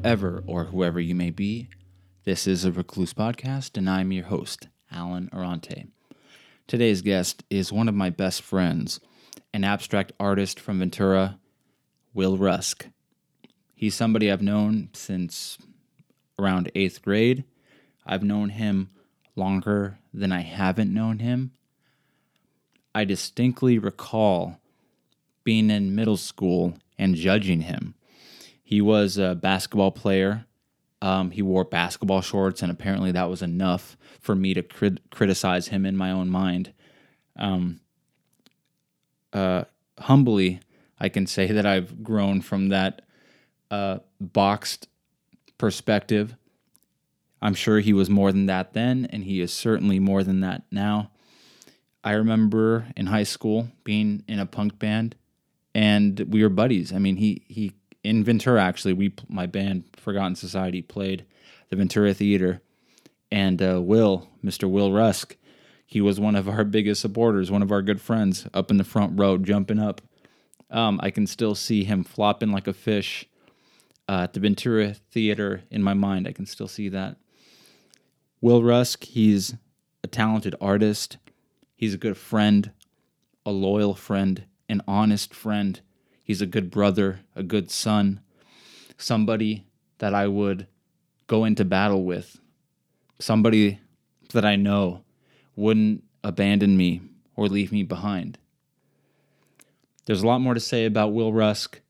wherever or whoever you may be. This is a Recluse podcast, and I'm your host, Allen Arante. Today's guest is one of my best friends, an abstract artist from Ventura, Will Rusk. He's somebody I've known since around eighth grade. I've known him longer than I haven't known him. I distinctly recall being in middle school and judging him. He was a basketball player. Um, he wore basketball shorts, and apparently that was enough for me to crit- criticize him in my own mind. Um, uh, humbly, I can say that I've grown from that uh, boxed perspective. I'm sure he was more than that then, and he is certainly more than that now. I remember in high school being in a punk band, and we were buddies. I mean, he he in Ventura actually. We my band Forgotten Society played the Ventura Theater, and uh, Will, Mr. Will Rusk, he was one of our biggest supporters, one of our good friends, up in the front row, jumping up. Um, I can still see him flopping like a fish uh, at the Ventura Theater in my mind. I can still see that. Will Rusk, he's a talented artist. He's a good friend, a loyal friend, an honest friend. He's a good brother, a good son, somebody that I would go into battle with, somebody that I know wouldn't abandon me or leave me behind. There's a lot more to say about Will Rusk,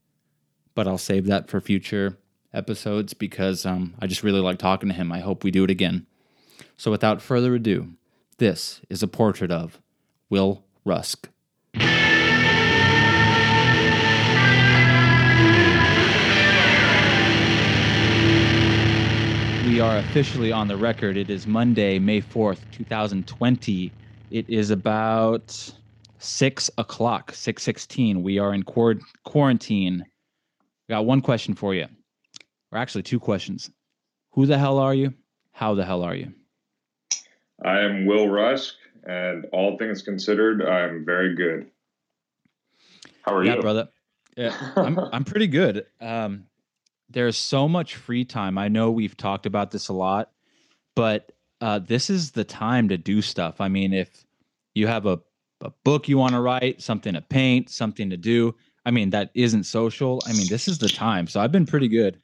but I'll save that for future episodes because um, I just really like talking to him. I hope we do it again. So without further ado, this is a portrait of Will Rusk. We are officially on the record. It is Monday, May 4th, 2020. It is about 6 o'clock, 6.16. We are in quar- quarantine. Got one question for you. Or actually two questions. Who the hell are you? How the hell are you? I am Will Rusk, and all things considered, I'm very good. How are yeah, you? brother. Yeah, I'm I'm pretty good. Um, there's so much free time. I know we've talked about this a lot, but uh, this is the time to do stuff. I mean, if you have a, a book you want to write, something to paint, something to do, I mean, that isn't social. I mean, this is the time. So I've been pretty good.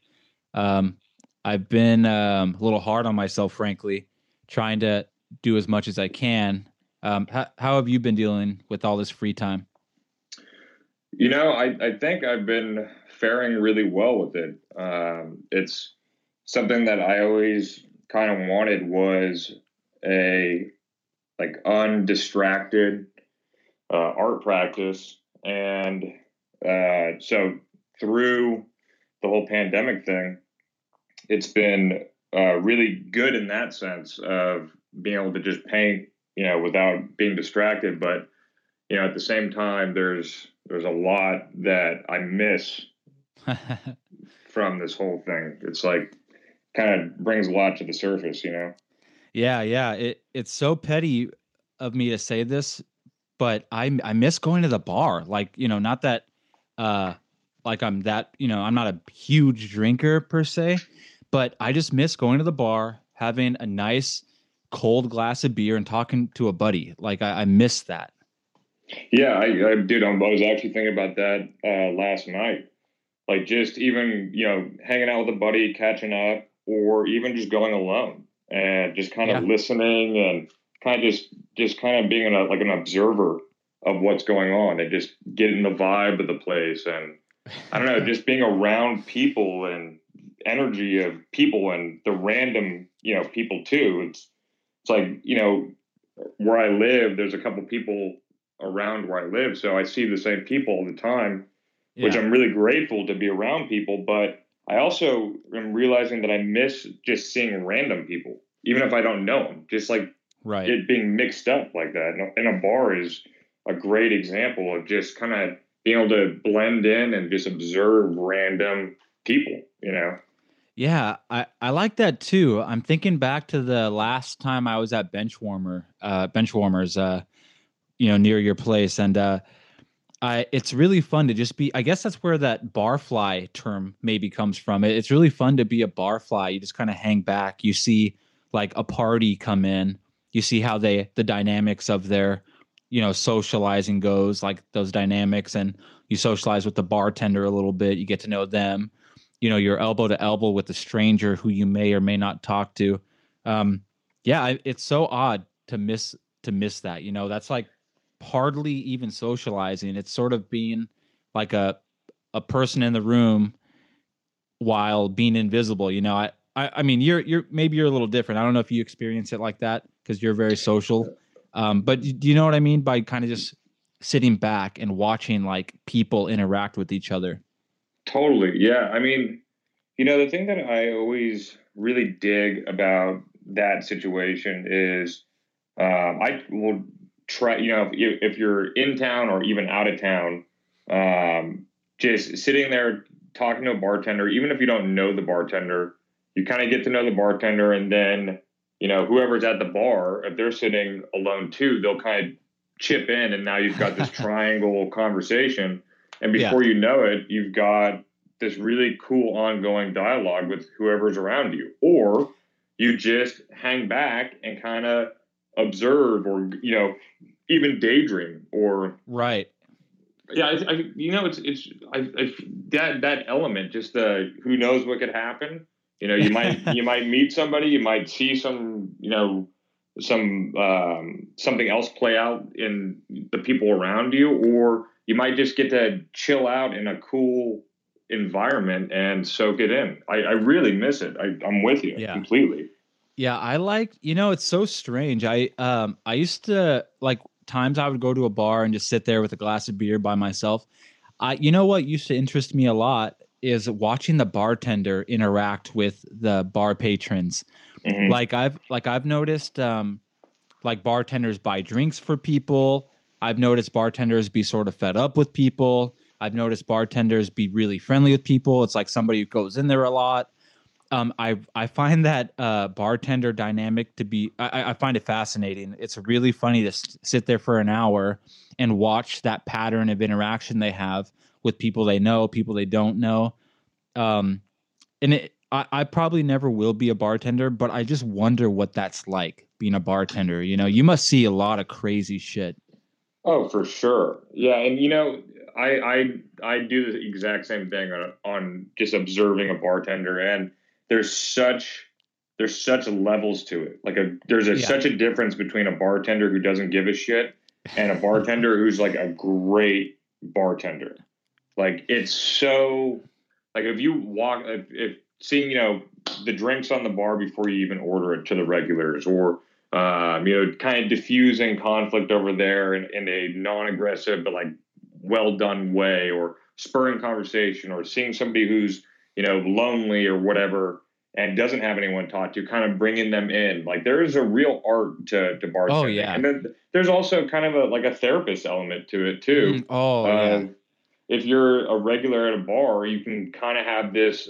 Um, I've been um, a little hard on myself, frankly, trying to do as much as I can. Um, how, how have you been dealing with all this free time? You know, I, I think I've been faring really well with it. Um, it's something that I always kind of wanted was a like undistracted uh, art practice, and uh, so through the whole pandemic thing, it's been uh, really good in that sense of being able to just paint, you know, without being distracted. But you know, at the same time, there's there's a lot that I miss from this whole thing. It's like kind of brings a lot to the surface, you know. Yeah, yeah. It it's so petty of me to say this, but I I miss going to the bar. Like, you know, not that uh like I'm that, you know, I'm not a huge drinker per se, but I just miss going to the bar, having a nice cold glass of beer and talking to a buddy. Like I, I miss that. Yeah, I, I did. I was actually thinking about that uh, last night. Like just even you know hanging out with a buddy, catching up, or even just going alone and just kind of Yeah. listening and kind of just just kind of being a, like an observer of what's going on and just getting the vibe of the place and I don't know, just being around people and energy of people and the random you know people too. It's it's like you know where I live. There's a couple people around where I live, so I see the same people all the time which I'm really grateful to be around people. But I also am realizing that I miss just seeing random people, even if I don't know them. Just like right. it being mixed up like that. And a- And a bar is a great example of just kind of being able to blend in and just observe random people. You know? Yeah, I, I like that too. I'm thinking back to the last time I was at Benchwarmer, uh, Benchwarmers, uh, you know, near your place, and uh, It's really fun to just be. I guess that's where that barfly term maybe comes from. It, it's really fun to be a barfly. You just kind of hang back. You see like a party come in. You see how they the dynamics of their you know socializing goes like those dynamics and you socialize with the bartender a little bit you get to know them you know you're elbow to elbow with a stranger who you may or may not talk to um yeah it's so odd to miss to miss that you know that's like hardly even socializing. It's sort of being like a a person in the room while being invisible you know? I i, I mean you're you're maybe you're a little different. I don't know if you experience it like that because you're very social. Um but do you know what i mean? By kind of just sitting back and watching like people interact with each other. Totally yeah. I mean you know the thing that i always really dig about that situation is um, i will try, you know, if, if you're in town or even out of town, um, just sitting there talking to a bartender, even if you don't know the bartender, you kind of get to know the bartender, and then you know whoever's at the bar, if they're sitting alone too, they'll kind of chip in, and now you've got this triangle conversation, and before yeah. you know it, you've got this really cool ongoing dialogue with whoever's around you, or you just hang back and kind of observe or you know even daydream or right. Yeah I, I, you know it's it's I, I, that that element just uh who knows what could happen. You know you might you might meet somebody you might see some you know some um, something else play out in the people around you or you might just get to chill out in a cool environment and soak it in. I, I really miss it. I, i'm with you yeah. completely yeah, I like, you know, it's so strange. I um I used to like times I would go to a bar and just sit there with a glass of beer by myself. I you know what used to interest me a lot is watching the bartender interact with the bar patrons. Mm-hmm. Like I've like I've noticed um like bartenders buy drinks for people. I've noticed bartenders be sort of fed up with people. I've noticed bartenders be really friendly with people. It's like somebody who goes in there a lot um, I I find that uh, bartender dynamic to be I, I find it fascinating. It's really funny to sit there for an hour and watch that pattern of interaction they have with people they know, people they don't know. Um, and it, I, I probably never will be a bartender, but I just wonder what that's like being a bartender. You know, you must see a lot of crazy shit. Oh, for sure. Yeah, and you know, I I I do the exact same thing on on just observing a bartender and there's such there's such levels to it. Like a there's a, yeah. such a difference between a bartender who doesn't give a shit and a bartender who's like a great bartender. Like it's so like if you walk if, if seeing you know the drinks on the bar before you even order it to the regulars or um, you know kind of diffusing conflict over there in, in a non-aggressive but like well done way or spurring conversation or seeing somebody who's you know, lonely or whatever, and doesn't have anyone to talk to, kind of bringing them in. Like there is a real art to to bartending. Oh yeah, and then there's also kind of a like a therapist element to it too. Mm, oh uh, yeah. If you're a regular at a bar, you can kind of have this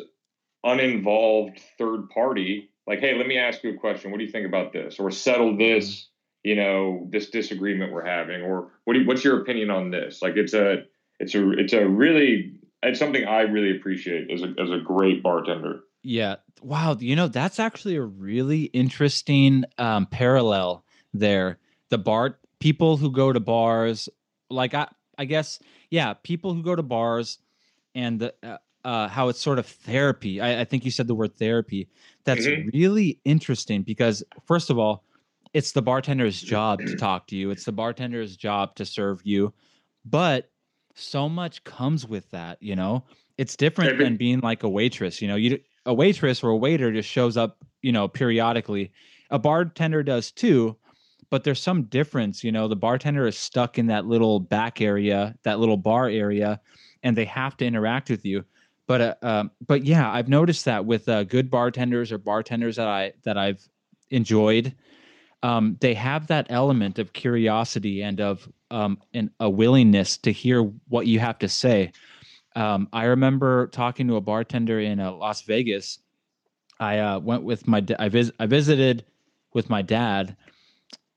uninvolved third party, like, hey, let me ask you a question. What do you think about this? Or settle mm-hmm. this, you know, this disagreement we're having. Or what do you, what's your opinion on this? Like, it's a it's a it's a really it's something I really appreciate as a as a great bartender. Yeah. Wow. You know, that's actually a really interesting um, parallel there. The bar people who go to bars, like I, I guess, yeah, people who go to bars and the, uh, uh, how it's sort of therapy. I, I, think you said the word therapy. That's mm-hmm. really interesting because, first of all, it's the bartender's job to talk to you. It's the bartender's job to serve you, but so much comes with that, you know? It's different than being like a waitress, you know. You a waitress or a waiter just shows up, you know, periodically. A bartender does too, but there's some difference, you know. The bartender is stuck in that little back area, that little bar area, and they have to interact with you. But uh, um, but yeah, I've noticed that with uh, good bartenders or bartenders that I that I've enjoyed, um, they have that element of curiosity and of um, and a willingness to hear what you have to say. Um, I remember talking to a bartender in uh, Las Vegas. I uh, went with my I, vis- I visited with my dad,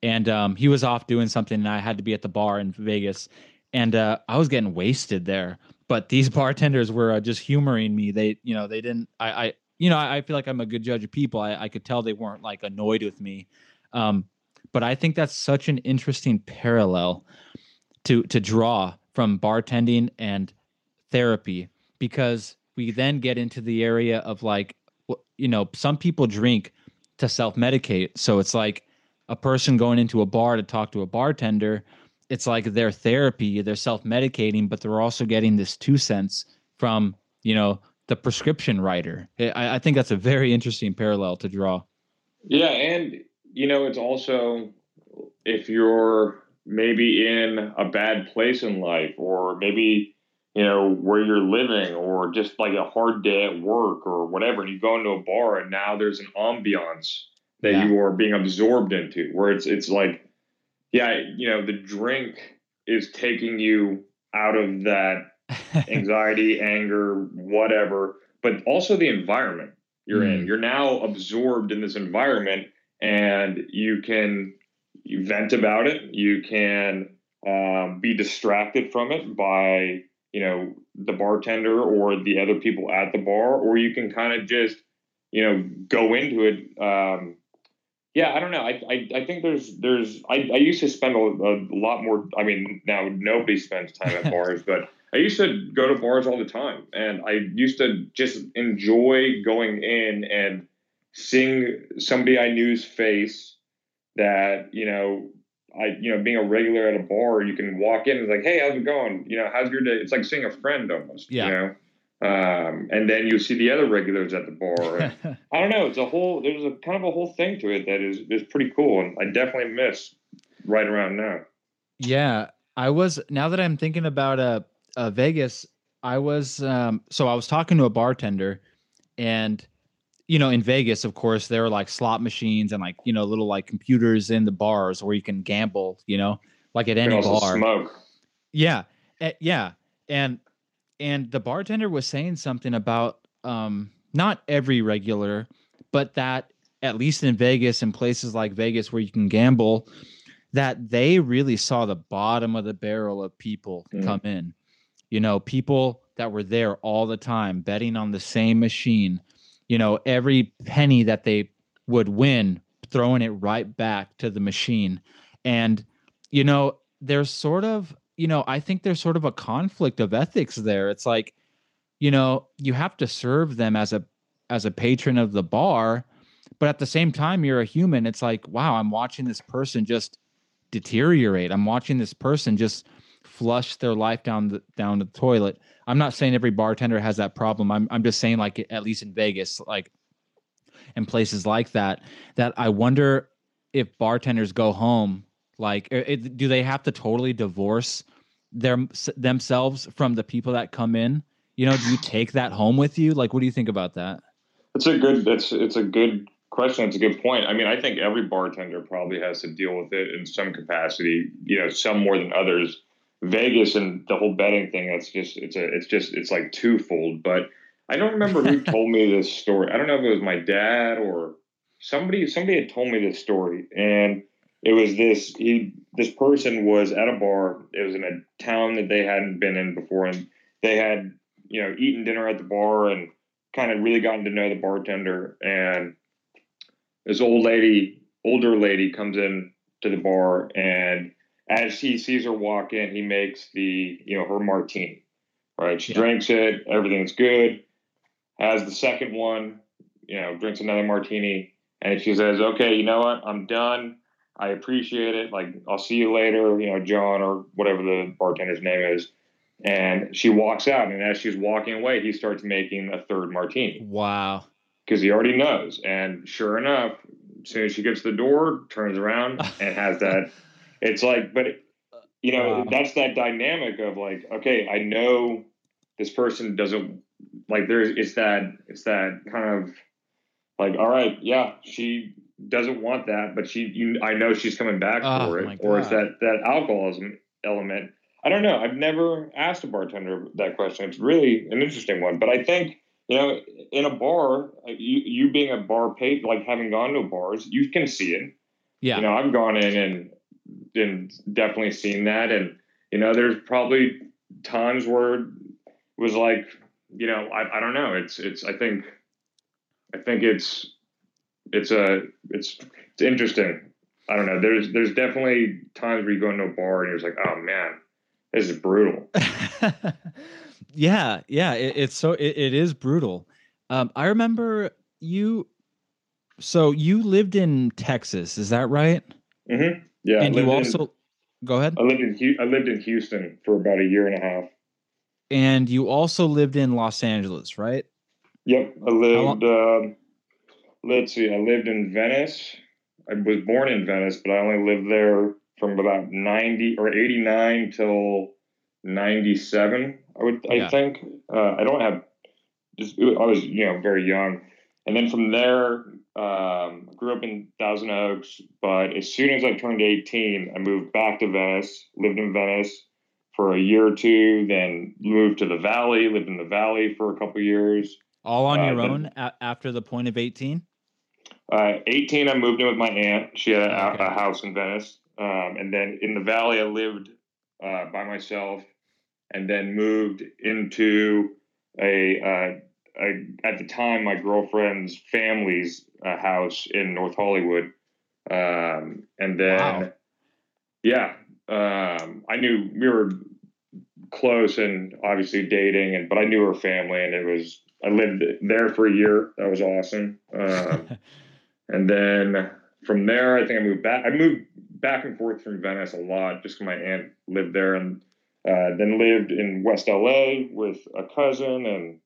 and um, he was off doing something, and I had to be at the bar in Vegas. and uh, I was getting wasted there. But these bartenders were uh, just humoring me. They, you know, they didn't. I, I you know, I, I, feel like I'm a good judge of people. I, I could tell they weren't like annoyed with me. Um, but I think that's such an interesting parallel to to draw from bartending and therapy because we then get into the area of like you know some people drink to self medicate so it's like a person going into a bar to talk to a bartender it's like their therapy, they're self medicating, but they're also getting this two cents from, you know, the prescription writer. I, I think that's a very interesting parallel to draw. Yeah. And, you know, it's also if you're maybe in a bad place in life or maybe, you know, where you're living or just like a hard day at work or whatever, and you go into a bar and now there's an ambiance that yeah. you are being absorbed into where it's, it's like, yeah, you know, the drink is taking you out of that anxiety, anger, whatever, but also the environment you're mm. in. You're now absorbed in this environment and you can you vent about it. You can um, be distracted from it by, you know, the bartender or the other people at the bar, or you can kind of just, you know, go into it um, yeah, I don't know. I, I, I think there's there's I, I used to spend a, a, lot more. I mean, now nobody spends time at bars, but I used to go to bars all the time, and I used to just enjoy going in and seeing somebody I knew's face that you know I you know being a regular at a bar, you can walk in and it's like, hey, how's it going? You know, how's your day? It's like seeing a friend almost. Yeah. You know. Um, and then you see the other regulars at the bar. I don't know. It's a whole. There's a kind of a whole thing to it that is is pretty cool, and I definitely miss right around now. Yeah, I was. Now that I'm thinking about uh, uh Vegas, I was. Um, so I was talking to a bartender, and you know, in Vegas, of course, there are like slot machines and like you know little like computers in the bars where you can gamble. You know, like at any bar. Smoke. Yeah, uh, yeah, and and the bartender was saying something about um, not every regular, but that at least in Vegas and places like Vegas where you can gamble, that they really saw the bottom of the barrel of people mm. come in. You know, people that were there all the time betting on the same machine. You know, every penny that they would win, throwing it right back to the machine. And, you know, there's sort of you know, I think there's sort of a conflict of ethics there. It's like, you know, you have to serve them as a as a patron of the bar, but at the same time you're a human. It's like, wow, I'm watching this person just deteriorate. I'm watching this person just flush their life down the down the toilet. I'm not saying every bartender has that problem. I'm I'm just saying like at least in Vegas, like in places like that, that I wonder if bartenders go home like, it, do they have to totally divorce their themselves from the people that come in? You know, do you take that home with you? Like, what do you think about that? It's a good. That's it's a good question. It's a good point. I mean, I think every bartender probably has to deal with it in some capacity. You know, some more than others. Vegas and the whole betting thing. That's just it's a it's just it's like twofold. But I don't remember who told me this story. I don't know if it was my dad or somebody. Somebody had told me this story, and it was this he this person was at a bar it was in a town that they hadn't been in before and they had you know eaten dinner at the bar and kind of really gotten to know the bartender and this old lady older lady comes in to the bar and as he sees her walk in he makes the you know her martini right she yeah. drinks it everything's good has the second one you know drinks another martini and she says okay you know what i'm done I appreciate it. Like, I'll see you later, you know, John or whatever the bartender's name is. And she walks out, and as she's walking away, he starts making a third martini. Wow. Because he already knows. And sure enough, as soon as she gets to the door, turns around and has that. It's like, but, you know, wow. that's that dynamic of like, okay, I know this person doesn't like there's it's that it's that kind of like all right yeah she doesn't want that, but she, you, I know she's coming back oh, for it, or it's that that alcoholism element. I don't know. I've never asked a bartender that question. It's really an interesting one, but I think you know, in a bar, uh, you you being a bar paid, like having gone to bars, you can see it. Yeah. You know, I've gone in and and definitely seen that, and you know, there's probably times where it was like, you know, I, I don't know. It's it's I think I think it's it's a it's it's interesting. I don't know. There's there's definitely times where you go into a bar and you're like, oh man, this is brutal. yeah, yeah. It, it's so it, it is brutal. Um, I remember you. So you lived in Texas, is that right? Mm-hmm. Yeah, and you also in, go ahead. I lived in I lived in Houston for about a year and a half. And you also lived in Los Angeles, right? Yep, I lived. Um, let's see, I lived in Venice. I was born in Venice, but I only lived there from about ninety or eighty nine till ninety seven. I would, yeah. I think. Uh, I don't have. Just I was, you know, very young, and then from there, um, grew up in Thousand Oaks. But as soon as I turned eighteen, I moved back to Venice. Lived in Venice for a year or two, then moved to the Valley. Lived in the Valley for a couple years. All on uh, your own a- after the point of 18? Uh, 18, I moved in with my aunt. She had a, okay. a house in Venice. Um, and then in the Valley, I lived uh, by myself and then moved into a, a, at the time, my girlfriend's family's uh, house in North Hollywood. Um, and then, wow. yeah, um, I knew we were close and obviously dating, and but I knew her family, and it was I lived there for a year. That was awesome. Um, and then from there, I think I moved back. I moved back and forth from Venice a lot just because my aunt lived there, and uh, then lived in West LA with a cousin, and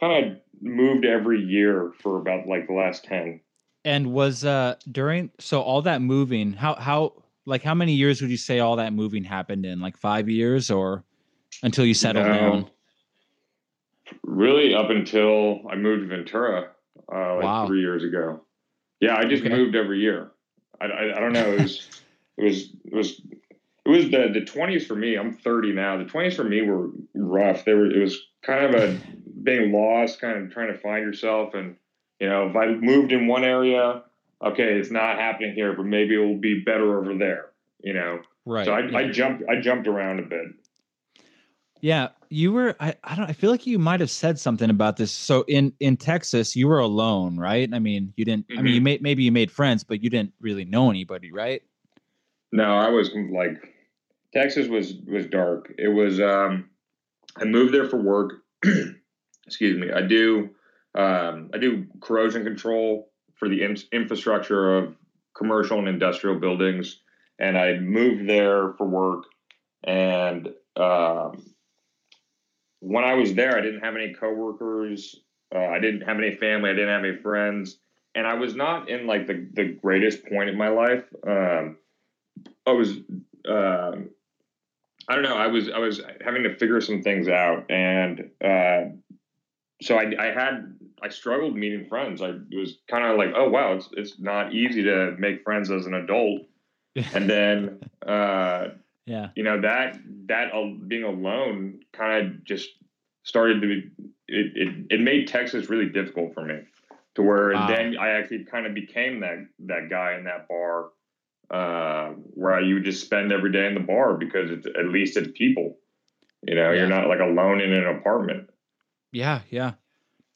kind of moved every year for about like the last ten. And was uh during so all that moving? How how like how many years would you say all that moving happened in? Like five years or until you settled no, down? Really, up until I moved to Ventura uh, like wow. three years ago. Yeah, I just okay. moved every year. I, I, I, don't know. It was it was it was it was the the twenties for me. I'm 30 now. The twenties for me were rough. They were it was kind of a being lost, kind of trying to find yourself. And you know, if I moved in one area, okay, it's not happening here, but maybe it will be better over there. You know, right? So I, yeah. I jumped I jumped around a bit. Yeah, you were. I, I don't. I feel like you might have said something about this. So in in Texas, you were alone, right? I mean, you didn't. Mm-hmm. I mean, you mm-hmm. made maybe you made friends, but you didn't really know anybody, right? No, I was like, Texas was was dark. It was. um I moved there for work. Excuse me. I do. Um, I do corrosion control for the in- infrastructure of commercial and industrial buildings, and I moved there for work and. Um, when I was there, I didn't have any coworkers. Uh, I didn't have any family. I didn't have any friends, and I was not in like the the greatest point in my life. Um, I was, uh, I don't know. I was I was having to figure some things out, and uh, so I, I had I struggled meeting friends. I was kind of like, oh wow, it's it's not easy to make friends as an adult. and then uh, yeah you know that that uh, being alone kind of just started to be it, it, it made texas really difficult for me to where wow. then i actually kind of became that that guy in that bar uh, where you would just spend every day in the bar because it's at least it's people you know yeah. you're not like alone in an apartment yeah yeah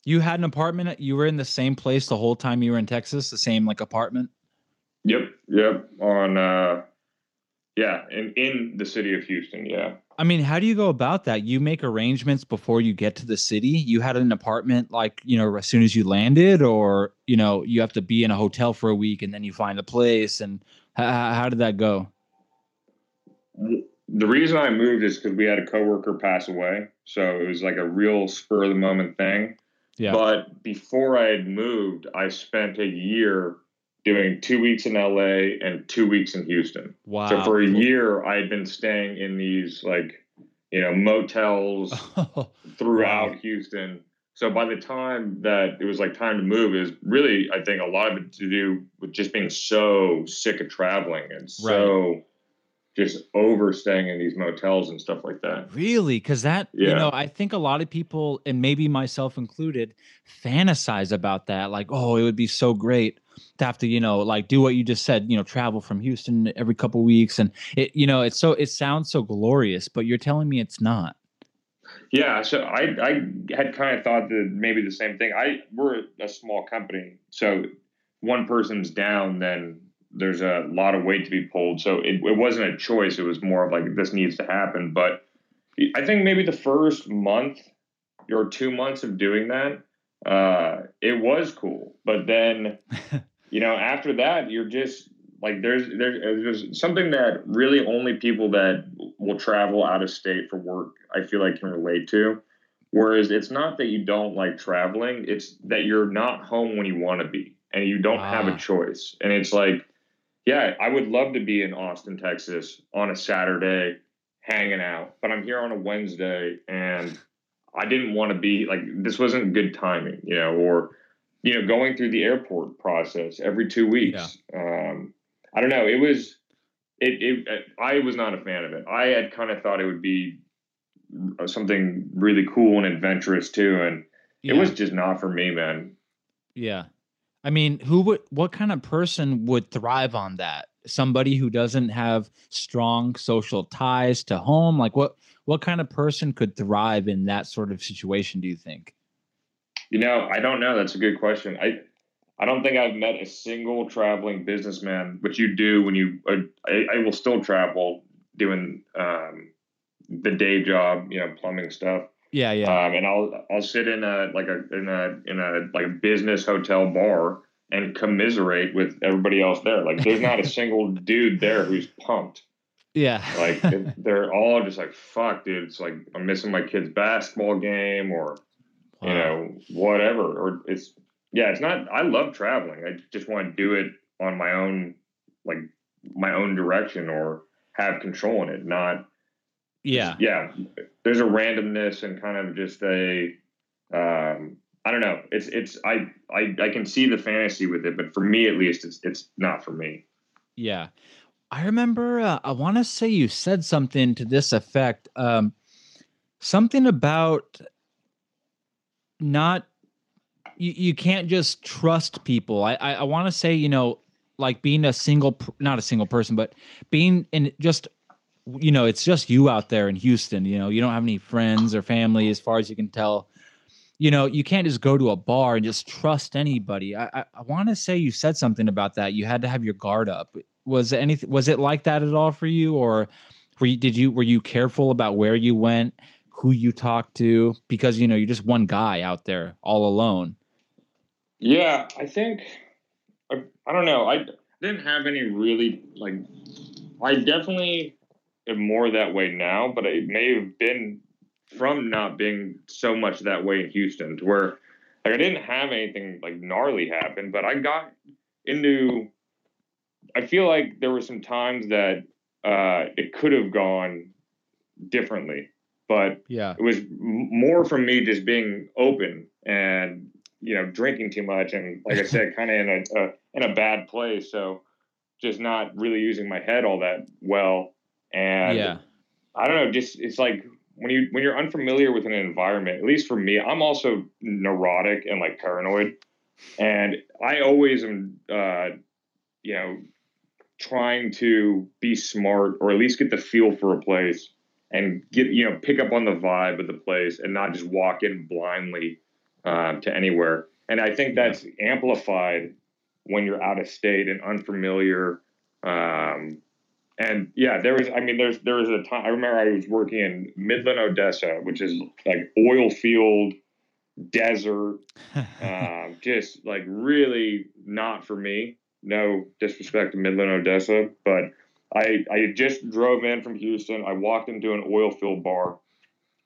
you had an apartment you were in the same place the whole time you were in texas the same like apartment yep yep on uh yeah, in in the city of Houston. Yeah. I mean, how do you go about that? You make arrangements before you get to the city. You had an apartment like you know as soon as you landed, or you know you have to be in a hotel for a week and then you find a place. And how, how did that go? The reason I moved is because we had a coworker pass away, so it was like a real spur of the moment thing. Yeah. But before I had moved, I spent a year doing two weeks in LA and two weeks in Houston. Wow. So for a year, I had been staying in these like, you know, motels throughout wow. Houston. So by the time that it was like time to move, is really, I think a lot of it to do with just being so sick of traveling and so right. just overstaying in these motels and stuff like that. Really? Because that, yeah. you know, I think a lot of people, and maybe myself included, fantasize about that. Like, oh, it would be so great to have to you know like do what you just said you know travel from houston every couple weeks and it you know it's so it sounds so glorious but you're telling me it's not yeah so i i had kind of thought that maybe the same thing. I we're a small company so one person's down then there's a lot of weight to be pulled. So it, it wasn't a choice it was more of like this needs to happen. But i think maybe the first month or two months of doing that uh, it was cool. But then, you know, after that, you're just like there's there's there's something that really only people that will travel out of state for work I feel like can relate to. Whereas it's not that you don't like traveling, it's that you're not home when you want to be and you don't ah. have a ah. choice. And it's like, yeah, I would love to be in Austin, Texas on a Saturday hanging out, but I'm here on a Wednesday and I didn't want to be like this wasn't good timing, you know, or you know, going through the airport process every two weeks. Yeah. Um, I don't know. It was it, it. I was not a fan of it. I had kind of thought it would be something really cool and adventurous too, and yeah. it was just not for me, man. Yeah, I mean, who would? What kind of person would thrive on that? Somebody who doesn't have strong social ties to home, like what? what kind of person could thrive in that sort of situation do you think you know i don't know that's a good question i i don't think i've met a single traveling businessman which you do when you uh, I, I, will still travel doing um, the day job you know plumbing stuff yeah yeah um, and i'll i'll sit in a like a in a in a like a business hotel bar and commiserate with everybody else there like there's not a single dude there who's pumped yeah. like they're all just like, fuck, dude. It's like I'm missing my kid's basketball game or, wow. you know, whatever. Or it's, yeah, it's not, I love traveling. I just want to do it on my own, like my own direction or have control in it, not, yeah. Yeah. There's a randomness and kind of just a, um, I don't know. It's it's I, I I can see the fantasy with it, but for me at least, it's it's not for me. Yeah. I remember uh, I want to say you said something to this effect. Um, something about not you, you can't just trust people. I I, I want to say you know like being a single not a single person, but being in just you know it's just you out there in Houston. You know you don't have any friends or family as far as you can tell. You know you can't just go to a bar and just trust anybody. I I, I want to say you said something about that. You had to have your guard up was anything was it like that at all for you or were you did you were you careful about where you went who you talked to because you know you're just one guy out there all alone yeah i think i, I don't know i didn't have any really like i definitely more that way now but it may have been from not being so much that way in houston to where like i didn't have anything like gnarly happen but i got into I feel like there were some times that uh, it could have gone differently, but yeah, it was more from me just being open and you know drinking too much and like I said, kind of in a, a in a bad place. So just not really using my head all that well, and yeah, I don't know. Just it's like when you when you're unfamiliar with an environment. At least for me, I'm also neurotic and like paranoid, and I always am. Uh, you know, trying to be smart or at least get the feel for a place and get you know pick up on the vibe of the place and not just walk in blindly um, to anywhere. And I think that's amplified when you're out of state and unfamiliar. Um, and yeah, there was I mean there's there was a time I remember I was working in Midland, Odessa, which is like oil field desert, um, just like really not for me no disrespect to Midland, Odessa, but I I just drove in from Houston. I walked into an oil field bar,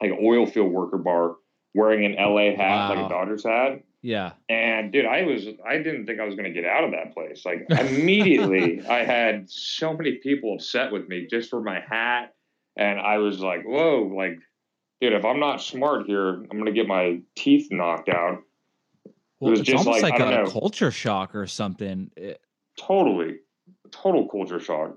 like an oil field worker bar, wearing an LA hat, wow. like a Dodgers hat. Yeah. And dude, I was I didn't think I was gonna get out of that place. Like immediately I had so many people upset with me just for my hat. And I was like, whoa, like, dude, if I'm not smart here, I'm gonna get my teeth knocked out. Well, it was just like, like a know, culture shock or something. It, totally, total culture shock.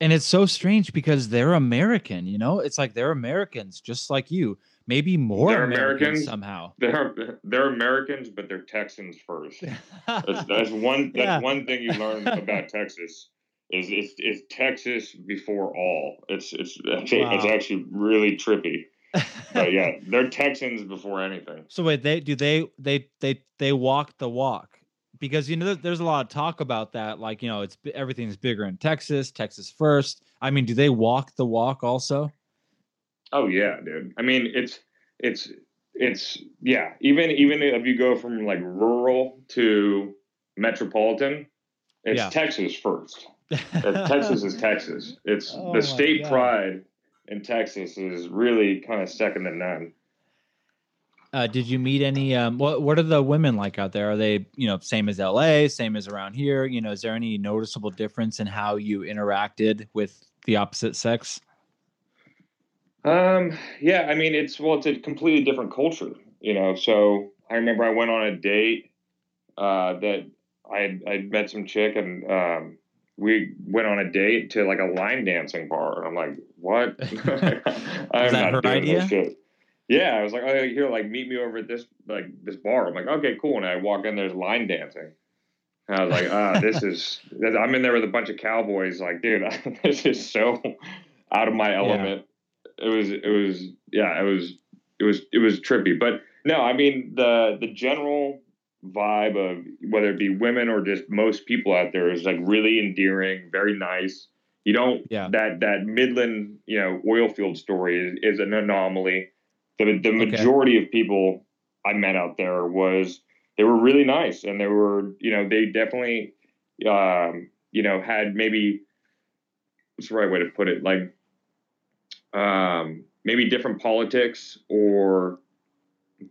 And it's so strange because they're American, you know? It's like they're Americans just like you, maybe more they're Americans, Americans somehow. They're they're Americans, but they're Texans first. that's, that's, one that's yeah. one thing you learn about Texas is it's, it's Texas before all. It's it's actually, wow. it's actually really trippy. but yeah, they're Texans before anything. So wait, they do they they they they walk the walk because you know there's a lot of talk about that. Like you know, it's everything's bigger in Texas, Texas first. I mean, do they walk the walk also? Oh yeah, dude. I mean, it's it's it's yeah. Even even if you go from like rural to metropolitan, it's yeah. Texas first. Texas is Texas. It's oh the state pride in Texas is really kind of second to none. Uh, did you meet any? Um, what What are the women like out there? Are they you know same as LA, same as around here? You know, is there any noticeable difference in how you interacted with the opposite sex? Um. Yeah. I mean, it's well, it's a completely different culture. You know. So I remember I went on a date uh, that I I met some chick and um, we went on a date to like a line dancing bar. And I'm like, what? I'm not her doing idea? this shit. Yeah, I was like, oh, here, like, meet me over at this like this bar. I'm like, okay, cool. And I walk in, there's line dancing. And I was like, ah, this is. I'm in there with a bunch of cowboys. Like, dude, this is so out of my element. Yeah. It was, it was, yeah, it was, it was, it was trippy. But no, I mean the the general vibe of whether it be women or just most people out there is like really endearing, very nice. You don't yeah. that that Midland, you know, oil field story is, is an anomaly. The the majority okay. of people I met out there was they were really nice and they were, you know, they definitely um, you know, had maybe what's the right way to put it? Like um maybe different politics or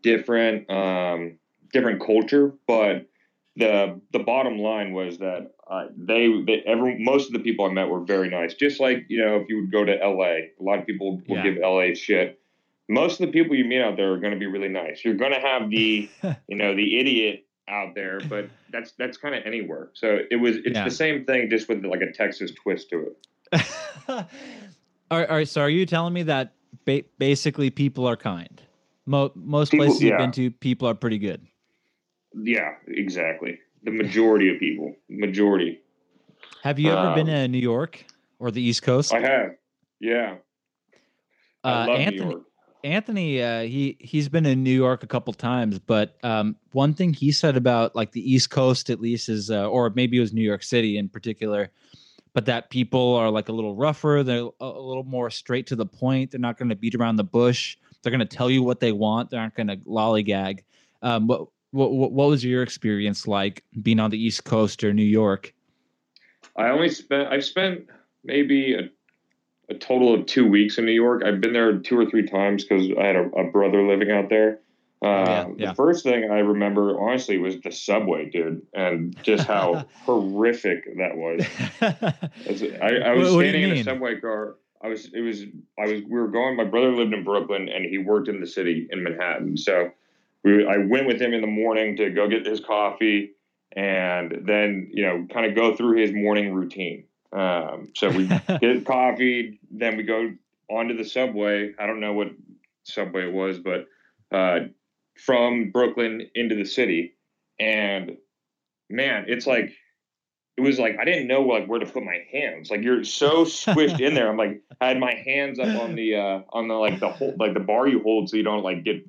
different um different culture, but the the bottom line was that uh, they, they every most of the people I met were very nice. Just like you know, if you would go to L.A., a lot of people will yeah. give L.A. shit. Most of the people you meet out there are going to be really nice. You're going to have the you know the idiot out there, but that's that's kind of anywhere. So it was it's yeah. the same thing, just with like a Texas twist to it. all, right, so are you telling me that ba- basically people are kind? Mo- most people, places you've been to, people are pretty good. Yeah, exactly. The majority of people, majority. Have you ever um, been in New York or the East Coast? I have. Yeah. Uh, Anthony, Anthony, uh, he he's been in New York a couple times, but um, one thing he said about like the East Coast, at least, is uh, or maybe it was New York City in particular, but that people are like a little rougher. They're a, little more straight to the point. They're not going to beat around the bush. They're going to tell you what they want. They aren't going to lollygag. Um, what what, what was your experience like being on the East Coast or New York? I only spent I've spent maybe a, a total of two weeks in New York. I've been there two or three times because I had a, a, brother living out there. Uh, oh, yeah, yeah. The first thing I remember, honestly, was the subway, dude, and just how horrific that was. I, I was what, standing in a subway car. I was, it was, I was, we were going. My brother lived in Brooklyn, and he worked in the city in Manhattan. So we I went with him in the morning to go get his coffee and then you know kind of go through his morning routine. Um, so we get coffee, then we go onto the subway. I don't know what subway it was, but uh, from Brooklyn into the city, and man, it's like it was like I didn't know like where to put my hands. Like you're so squished in there. I'm like I had my hands up on the uh on the like the whole like the bar you hold so you don't like get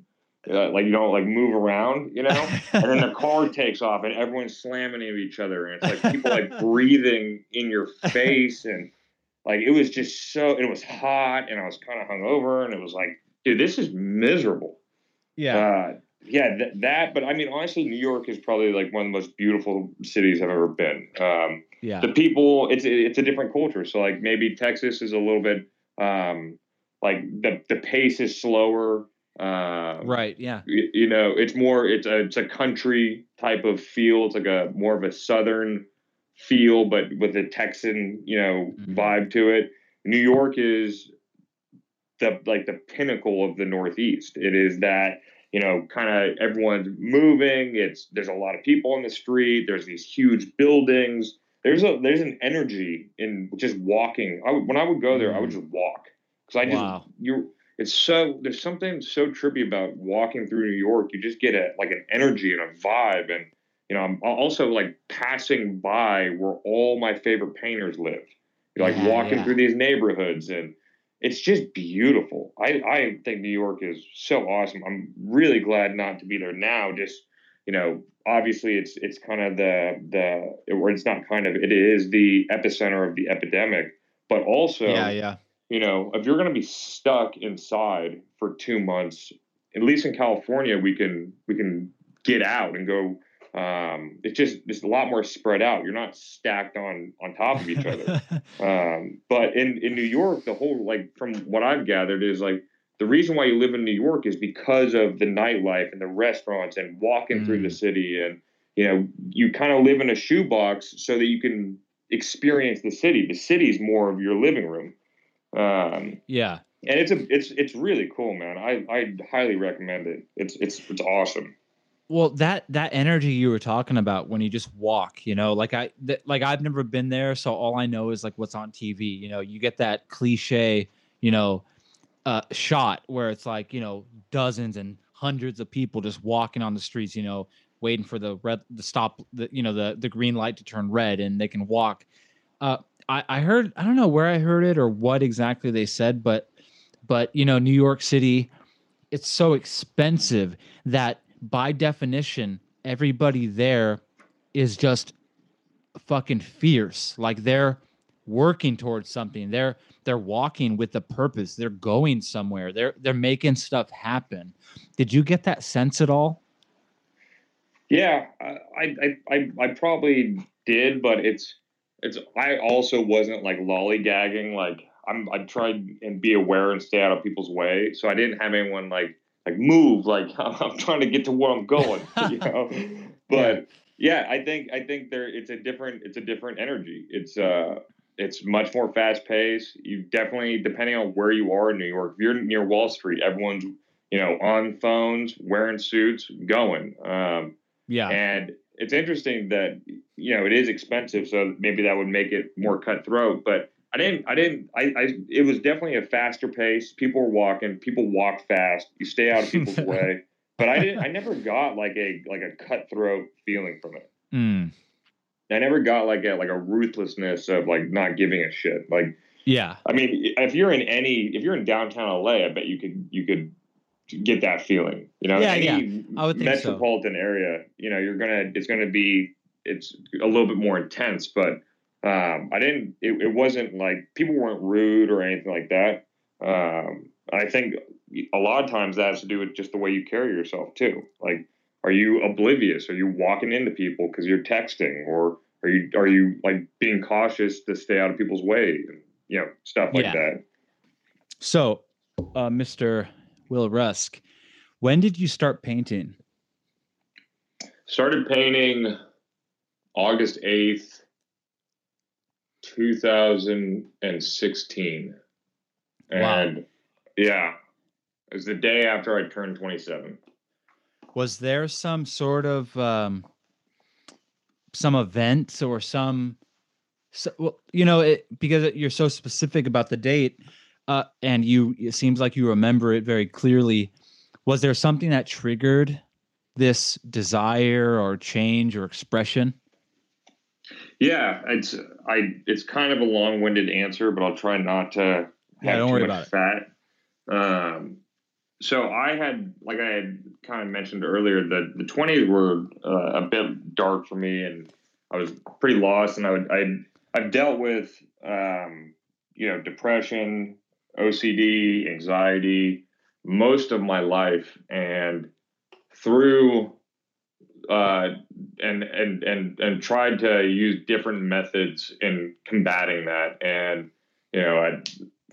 uh, like you don't like move around, you know. and then the car takes off, and everyone's slamming into each other, and it's like people like breathing in your face, and like it was just so. It was hot, and I was kind of hungover, and it was like, dude, this is miserable. Yeah. Uh, yeah, th- that. But I mean, honestly, New York is probably like one of the most beautiful cities I've ever been. Um, yeah. The people, it's it's a different culture. So like maybe Texas is a little bit um, like the the pace is slower. Um, right. Yeah. You, you, know, it's more it's a it's a country type of feel. It's like a more of a southern feel, but with a Texan you know mm-hmm. vibe to it. New York is the like the pinnacle of the Northeast. It is that you know kind of everyone's moving. It's there's a lot of people on the street. There's these huge buildings. There's a there's an energy in just walking. I, when I would go there, I would mm. just walk because I just wow. you it's so there's something so trippy about walking through New York. You just get a like an energy and a vibe, and you know I'm also like passing by where all my favorite painters live. You're like Yeah, walking yeah. through these neighborhoods, and it's just beautiful. I I think New York is so awesome. I'm really glad not to be there now. Just you know, obviously it's it's kind of the the or it's not kind of it is the epicenter of the epidemic, but also yeah, yeah. you know, if you're going to be stuck inside for two months, at least in California, we can we can get out and go. Um, it's just it's a lot more spread out. You're not stacked on on top of each other. Um, but in in New York, the whole like from what I've gathered is like the reason why you live in New York is because of the nightlife and the restaurants and walking through the city and you know you kind of live in a shoebox so that you can experience the city. The city's more of your living room. Um, yeah. and it's a it's it's really cool, man. I I highly recommend it. It's it's it's awesome. Well, that that energy you were talking about when you just walk, you know, like I th- like I've never been there, so all I know is like what's on TV. You know, you get that cliche, you know, uh, shot where it's like you know dozens and hundreds of people just walking on the streets, you know, waiting for the red the stop, the you know the the green light to turn red, and they can walk. Uh, I I heard I don't know where I heard it or what exactly they said, but but you know, New York City, it's so expensive that by definition, everybody there is just fucking fierce. Like they're working towards something. They're they're walking with a purpose. They're going somewhere. They're they're making stuff happen. Did you get that sense at all? Yeah, I I I, I probably did, but it's it's I also wasn't like lollygagging. Like I'm I tried and be aware and stay out of people's way. So I didn't have anyone like like move like I'm trying to get to where I'm going, you know. But yeah, I think I think there it's a different it's a different energy. It's uh it's much more fast paced. You definitely depending on where you are in New York. If you're near Wall Street, everyone's you know on phones, wearing suits, going. Um, Yeah. and it's interesting that you know it is expensive, so maybe that would make it more cutthroat. But I didn't, I didn't, I, I it was definitely a faster pace. People were walking, people walk fast. You stay out of people's way. But I didn't, I never got like a like a cutthroat feeling from it. Mm. I never got like a like a ruthlessness of like not giving a shit. Like Yeah. I mean, if you're in any, if you're in downtown LA, I bet you could you could get that feeling. You know, Yeah, any yeah. I would think so. metropolitan area, you know, you're gonna it's gonna be it's a little bit more intense. But um, I didn't. It, it wasn't like people weren't rude or anything like that. Um, I think a lot of times that has to do with just the way you carry yourself too. Like, are you oblivious? Are you walking into people because you're texting, or are you are you like being cautious to stay out of people's way and you know stuff like Yeah. that? So, uh, Mr. Will Rusk, when did you start painting? Started painting August 8th, 2016. Wow. And yeah, it was the day after I turned 27. Was there some sort of um, some event or some, so, well, you know, it, because you're so specific about the date, uh, and you it seems like you remember it very clearly. Was there something that triggered this desire or change or expression? Yeah, it's I it's kind of a long-winded answer, but I'll try not to have Yeah, don't too worry much about fat. Um, so I had, like I had kind of mentioned earlier, that the twenties were uh, a bit dark for me, and I was pretty lost. And I would I I've dealt with um, you know depression, OCD, anxiety most of my life, and through uh, and and and and tried to use different methods in combating that. And you know, I,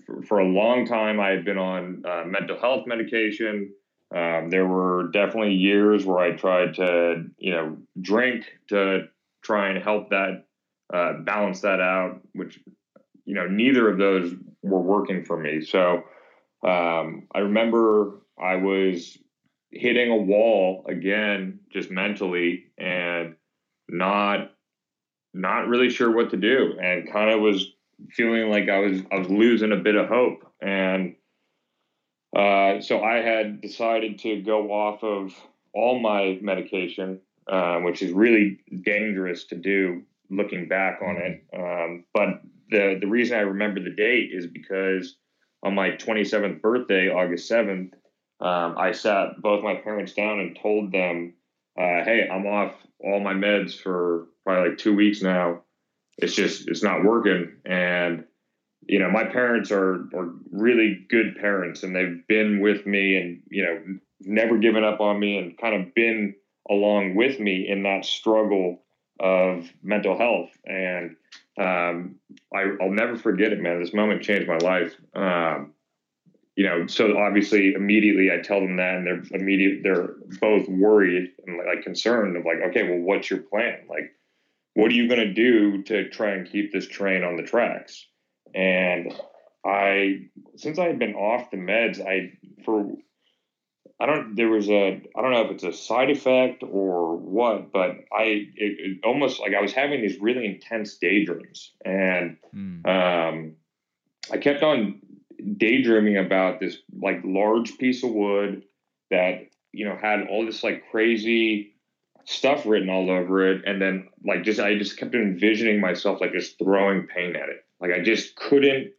for, for a long time, I had been on uh, mental health medication. Um, there were definitely years where I tried to, you know, drink to try and help that uh, balance that out, which, you know, neither of those were working for me. So um, I remember I was hitting a wall again, just mentally, and not not really sure what to do, and kind of was feeling like I was I was losing a bit of hope, and Uh, so I had decided to go off of all my medication, uh, which is really dangerous to do looking back on it. Um, but the the reason I remember the date is because on my 27th birthday, August 7th, um, I sat both my parents down and told them, uh, "Hey, I'm off all my meds for probably like two weeks now. It's just it's not working." And you know, my parents are are really good parents, and they've been with me, and you know, never given up on me, and kind of been along with me in that struggle of mental health. And um, I, will never forget it, man. This moment changed my life. Um, you know, so obviously immediately I tell them that and they're immediate, they're both worried and like concerned of like, okay, well, what's your plan? Like, what are you going to do to try and keep this train on the tracks? And I, since I had been off the meds, I, for, I don't, there was a, I don't know if it's a side effect or what, but I, it, it almost like I was having these really intense daydreams and, mm. um, I kept on daydreaming about this like large piece of wood that you know had all this like crazy stuff written all over it. And then like just i just kept envisioning myself like just throwing paint at it. Like i just couldn't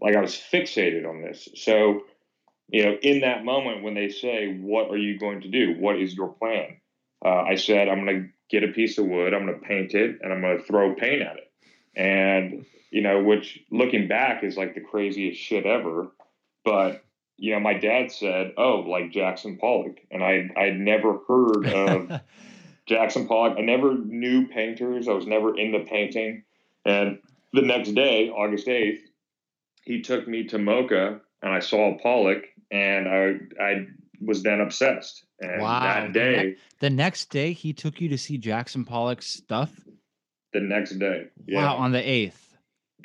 like i was fixated on this. So you know in that moment when they say what are you going to do? What is your plan? Uh, i said i'm going to get a piece of wood i'm going to paint it and i'm going to throw paint at it and you know, which looking back is like the craziest shit ever. But you know, my dad said, "Oh, like Jackson Pollock," and I I'd never heard of Jackson Pollock. I never knew painters. I was never into painting. And the next day, August eighth, he took me to MoCA, and I saw Pollock, and I I was then obsessed. And wow. that day, the, ne- the next day, he took you to see Jackson Pollock's stuff. The next day, yeah. Wow, on the eighth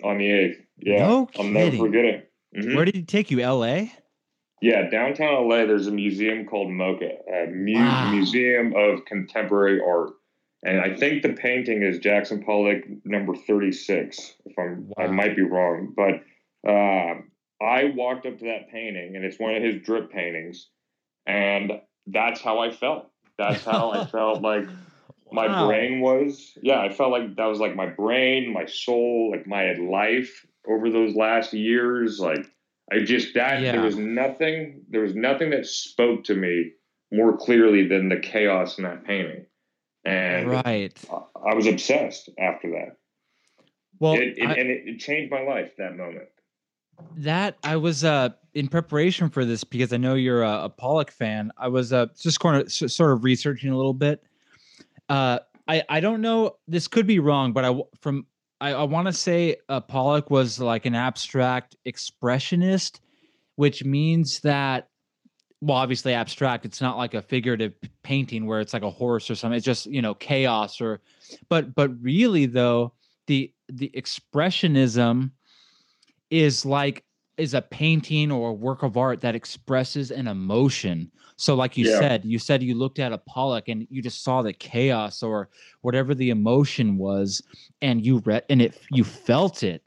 on the eighth. Yeah, no I'll never forget it. Mm-hmm. Where did he take you? L.A. Yeah, downtown LA. There's a museum called MoCA, a mu- wow. Museum of Contemporary Art, and I think the painting is Jackson Pollock number 36. If I'm, wow. I might be wrong, but uh, I walked up to that painting, and it's one of his drip paintings, and that's how I felt. That's how I felt like my wow. brain was yeah i felt like that was like my brain my soul like my life over those last years like i just that yeah. there was nothing there was nothing that spoke to me more clearly than the chaos in that painting and right i, I was obsessed after that well it, it, I, and it, it changed my life that moment that I was uh in preparation for this because I know you're a, a Pollock fan. I was uh just kind of sort of researching a little bit, uh, I I don't know. This could be wrong, but I from I, I want to say uh, Pollock was like an abstract expressionist, which means that well, obviously abstract. It's not like a figurative painting where it's like a horse or something. It's just you know chaos or, but but really though the the expressionism is like is a painting or a work of art that expresses an emotion. So, like you yeah. said, you said you looked at a Pollock and you just saw the chaos or whatever the emotion was, and you read and it you felt it.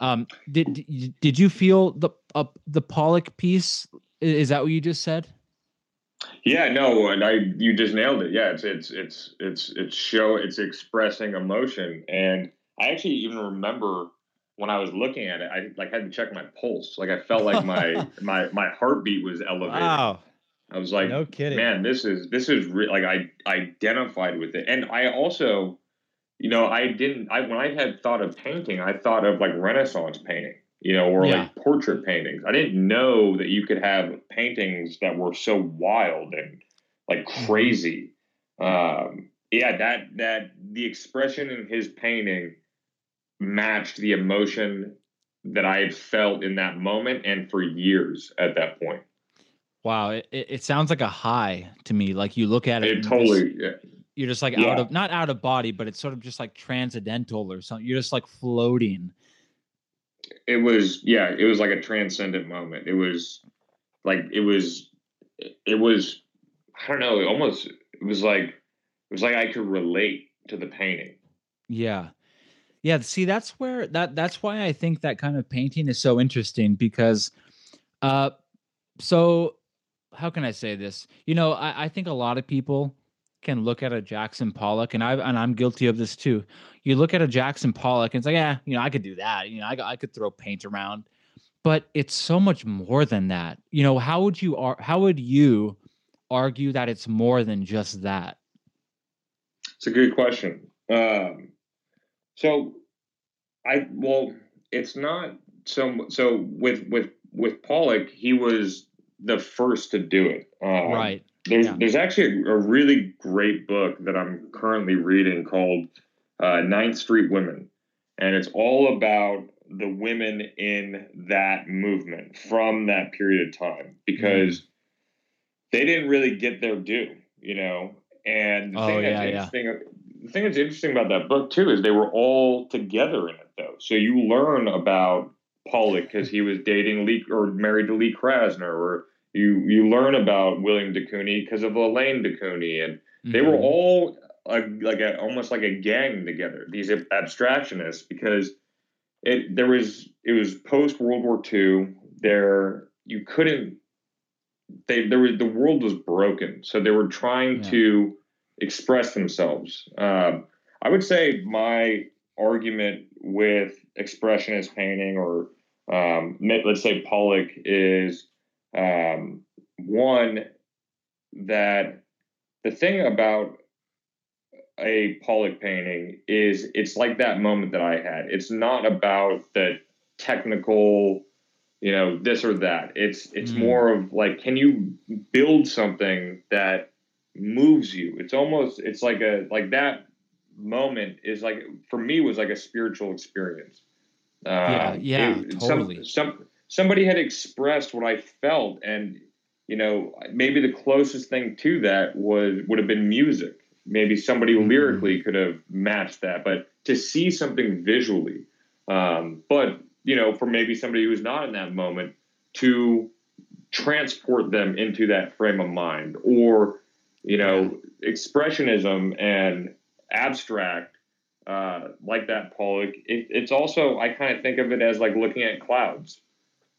Um, did did you feel the uh, the Pollock piece? Is that what you just said? Yeah, no, and I you just nailed it. Yeah, it's it's it's it's it's show it's expressing emotion, and I actually even remember when I was looking at it, I like had to check my pulse. Like I felt like my my my heartbeat was elevated. Wow. I was like, no kidding, man. This is this is re-, like I identified with it, and I also, you know, I didn't. I when I had thought of painting, I thought of like Renaissance painting, you know, or yeah. like portrait paintings. I didn't know that you could have paintings that were so wild and like mm-hmm. crazy. Um, yeah, that that the expression in his painting matched the emotion that I had felt in that moment and for years at that point. Wow, it, it sounds like a high to me. Like you look at it, it totally. Just, yeah. You're just like yeah. out of not out of body, but it's sort of just like transcendental or something. You're just like floating. It was yeah, it was like a transcendent moment. It was like it was it was I don't know, it almost it was like it was like I could relate to the painting. Yeah. Yeah, see that's where that that's why I think that kind of painting is so interesting because uh so how can I say this? You know, I, I think a lot of people can look at a Jackson Pollock, and I and I'm guilty of this too. You look at a Jackson Pollock, and it's like, yeah, you know, I could do that. You know, I I could throw paint around, but it's so much more than that. You know, how would you how would you argue that it's more than just that? It's a good question. Um, so, I well, it's not so so with with with Pollock, he was the first to do it. Um, right. There's yeah. there's actually a, a, really great book that I'm currently reading called uh, Ninth Street Women, and it's all about the women in that movement from that period of time because mm. they didn't really get their due, you know. And the oh, thing yeah, interesting, yeah. The thing that's interesting about that book too is they were all together in it though. So you learn about Pollock because he was dating Lee or married to Lee Krasner, or you you learn about William de Kooning because of Elaine de Kooning, and mm-hmm. they were mm-hmm. all a, like a, almost like a gang together. These abstractionists because it there was it was post World War II. There you couldn't they there was the world was broken, so they were trying yeah. to express themselves. Um, I would say my argument with expressionist painting or um, let's say Pollock is um, one that the thing about a Pollock painting is it's like that moment that I had. It's not about the technical, you know, this or that. It's it's mm. more of like, can you build something that moves you? It's almost it's like a like that moment is like for me was like a spiritual experience. Uh, yeah, yeah, it, totally. Some, some somebody had expressed what I felt, and you know, maybe the closest thing to that was would have been music. Maybe somebody mm-hmm. lyrically could have matched that, but to see something visually, um, but you know, for maybe somebody who's not in that moment to transport them into that frame of mind, or you know, expressionism and abstract uh, like that Pollock. It, it's also I kind of think of it as like looking at clouds.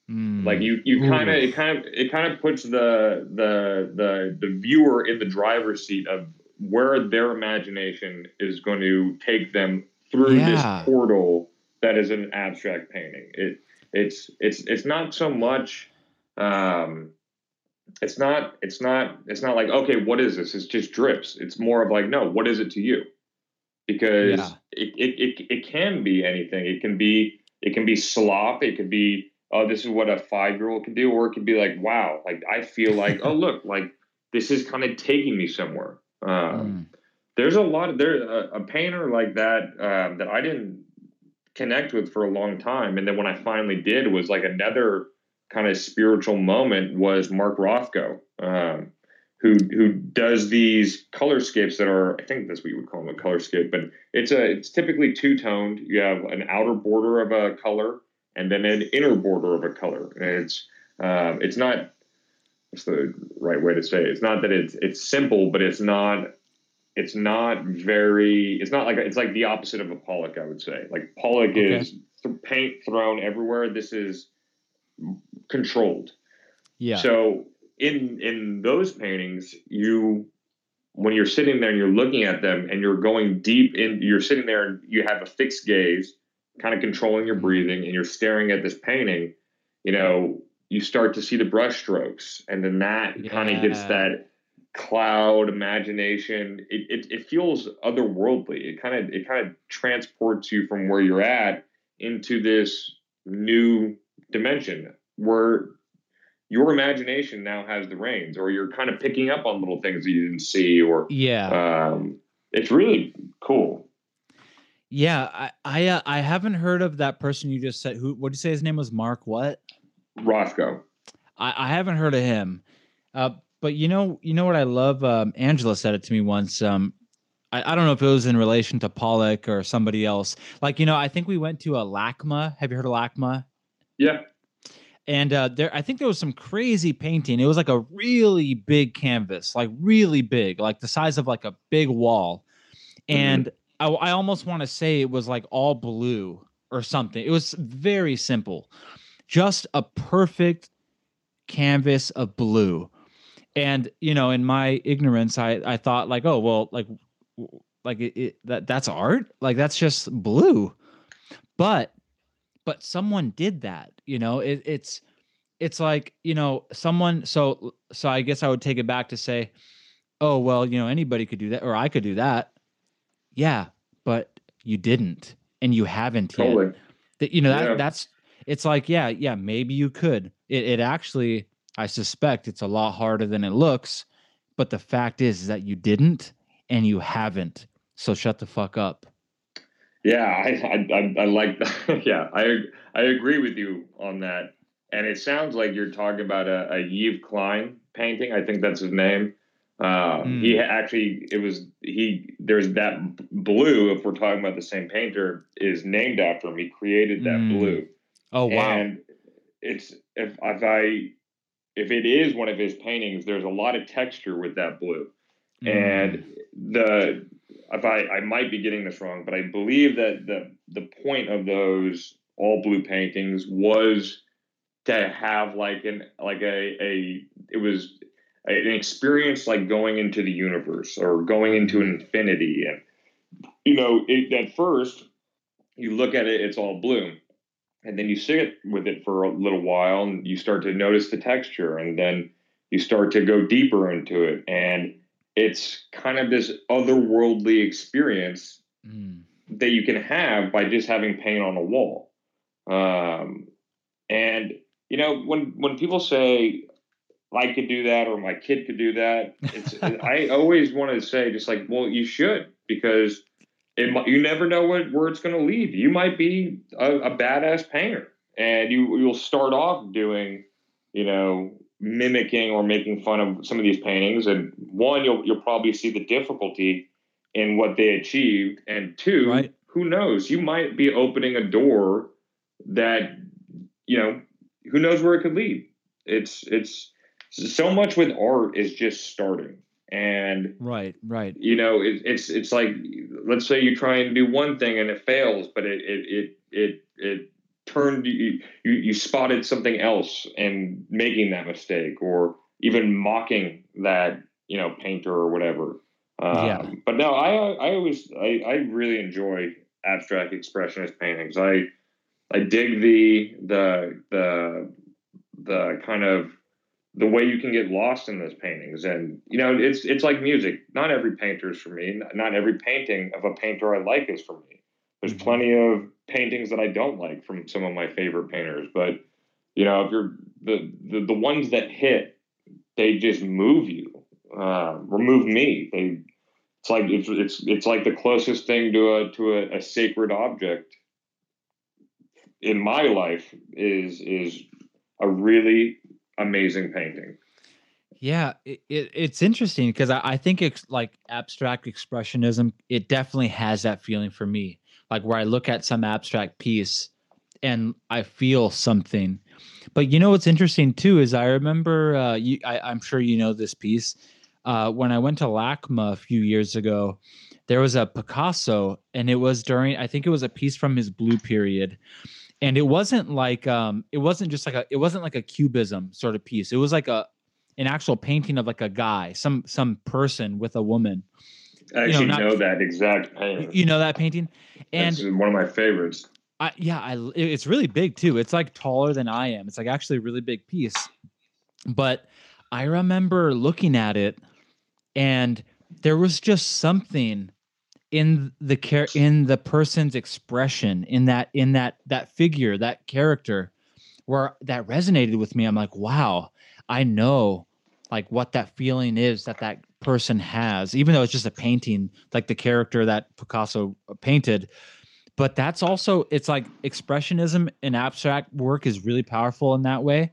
Mm. Like you, you kind of it kind of it kind of puts the the the the viewer in the driver's seat of where their imagination is going to take them through yeah. this portal that is an abstract painting. It it's it's it's not so much um, it's not it's not it's not like okay what is this? It's just drips. It's more of like no what is it to you? Because yeah. it, it, it, it can be anything. It can be it can be slop. It could be oh, this is what a five year old can do, or it could be like, wow, like I feel like, oh, look, like this is kind of taking me somewhere. Um, mm. There's a lot of there a, a painter like that um, that I didn't connect with for a long time, and then when I finally did, was like another kind of spiritual moment was Mark Rothko. Um, who who does these colorscapes that are I think that's what you would call them a colorscape, but it's a it's typically two toned. You have an outer border of a color and then an inner border of a color. And it's um, it's not what's the right way to say it? It's not that it's it's simple, but it's not it's not very it's not like it's like the opposite of a Pollock, I would say. Like Pollock okay. is paint thrown everywhere. This is controlled. Yeah. So in in those paintings, you when you're sitting there and you're looking at them and you're going deep in, you're sitting there and you have a fixed gaze kind of controlling your mm-hmm. breathing and you're staring at this painting, you know, you start to see the brush strokes and then that yeah. kind of gets that cloud imagination. It, it, it feels otherworldly. It kind of, it kind of transports you from where you're at into this new dimension where your imagination now has the reins or you're kind of picking up on little things that you didn't see or yeah um, it's really cool yeah, I I, uh, I haven't heard of that person you just said. Who? What did you say his name was? Mark what? Rothko. I, I haven't heard of him. Uh, but you know, you know what I love. Um, Angela said it to me once. Um, I, I don't know if it was in relation to Pollock or somebody else. Like you know, I think we went to a LACMA. Have you heard of LACMA? Yeah. And uh, there, I think there was some crazy painting. It was like a really big canvas, like really big, like the size of like a big wall. Mm-hmm. And I, I almost want to say it was like all blue or something. It was very simple, just a perfect canvas of blue. And you know, in my ignorance, I I thought like, oh well, like like it, it that that's art, like that's just blue. But but someone did that, you know. It, it's it's like you know someone. So so I guess I would take it back to say, oh well, you know anybody could do that, or I could do that. Yeah, but you didn't, and you haven't totally. yet. That you know that yeah. that's it's like yeah yeah maybe you could. It it actually I suspect it's a lot harder than it looks. But the fact is, is that you didn't and you haven't. So shut the fuck up. Yeah, I I, I like that. yeah, I I agree with you on that. And it sounds like you're talking about a, a Yves Klein painting. I think that's his name. Uh, mm. He actually, it was he. There's that blue. If we're talking about the same painter, is named after him. He created that mm. blue. Oh wow! And it's if if I if it is one of his paintings, there's a lot of texture with that blue. Mm. And the if I I might be getting this wrong, but I believe that the the point of those all blue paintings was to have like an like a a it was an experience like going into the universe or going into infinity. And you know it, at first you look at it it's all blue. And then you sit with it for a little while and you start to notice the texture and then you start to go deeper into it. And it's kind of this otherworldly experience mm. that you can have by just having paint on a wall um, and you know when when people say I could do that or my kid could do that, it's I always want to say just like well you should because it, you never know what, where it's going to lead. You might be a, a badass painter, and you you'll start off doing, you know, mimicking or making fun of some of these paintings. And one, you'll you'll probably see the difficulty in what they achieved, and two, right. who knows? You might be opening a door that, you know, who knows where it could lead. It's it's so much with art is just starting and right right you know it, it's it's like let's say you try and do one thing and it fails but it it it it, it turned you, you you spotted something else and making that mistake or even mocking that you know painter or whatever. Um, yeah. but no i i always I, I really enjoy abstract expressionist paintings. I i dig the the the the kind of the way you can get lost in those paintings. And you know it's it's like music. Not every painter is for me. Not every painting of a painter i like is for me. There's mm-hmm. plenty of paintings that i don't like from some of my favorite painters but you know if you're the the, the ones that hit they just move you uh, remove me they it's like it's, it's it's like the closest thing to a to a, a sacred object in my life is is a really amazing painting. Yeah, it, it, it's interesting because I, I think it's like abstract expressionism. It definitely has that feeling for me, like where I look at some abstract piece and I feel something. But you know what's interesting too is I remember uh, you, I, am sure you know this piece. Uh, when I went to LACMA a few years ago, there was a Picasso, and it was during I think it was a piece from his blue period, and it wasn't like um it wasn't just like a it wasn't like a cubism sort of piece it was like a an actual painting of like a guy some some person with a woman i actually you know, not, know that exact painting uh, you know that painting? And That's one of my favorites. I, yeah I, it's really big too. It's like taller than i am. It's like actually a really big piece. But i remember looking at it and there was just something in the care in the person's expression in that in that that figure that character where that resonated with me. I'm like wow i know like what that feeling is that that person has even though it's just a painting like the character that picasso painted. But that's also it's like expressionism and abstract work is really powerful in that way.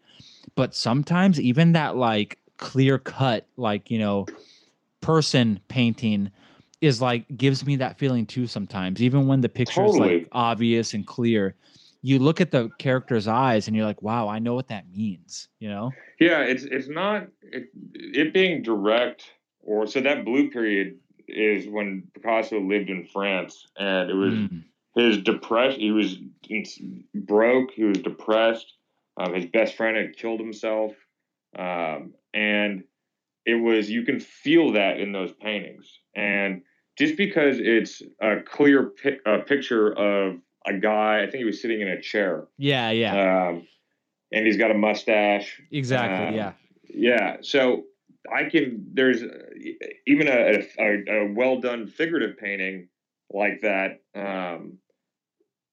But sometimes even that like clear cut like you know person painting is like gives me that feeling too sometimes. Even when the picture totally. is like obvious and clear you look at the character's eyes and you're like wow i know what that means you know? Yeah it's it's not it, it being direct or so that blue period is when picasso lived in france and it was mm. his depression he was broke he was depressed um, his best friend had killed himself Um, and it was you can feel that in those paintings. And just because it's a clear pi- a picture of a guy, I think he was sitting in a chair. Yeah, yeah. Um, and he's got a mustache. Exactly. um, yeah. Yeah. So I can, there's uh, even a, a, a well done figurative painting like that. Um,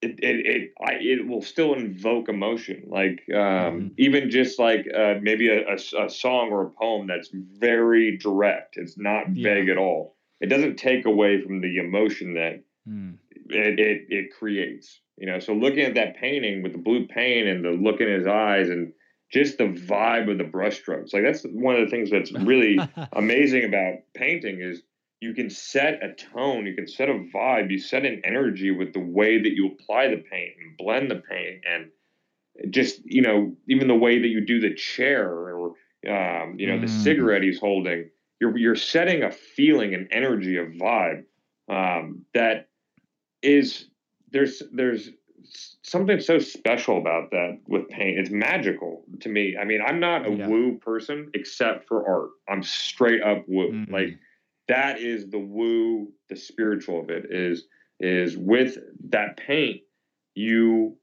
it, it, it, I, it will still invoke emotion. Like, um, Mhm. even just like, uh, maybe a song or a poem that's very direct. It's not Yeah. vague at all. It doesn't take away from the emotion that Mm. it, it it creates. You know, so looking at that painting with the blue paint and the look in his eyes and just the vibe of the brushstrokes, like that's one of the things that's really amazing about painting is you can set a tone, you can set a vibe, you set an energy with the way that you apply the paint and blend the paint and just you know even the way that you do the chair or um, you know the Mm. cigarette he's holding you're you're setting a feeling an energy a vibe um, that is there's there's something so special about that with paint it's magical to me i mean i'm not a Yeah. woo person except for art i'm straight up woo Mhm. like that is the woo the spiritual of it is is with that paint you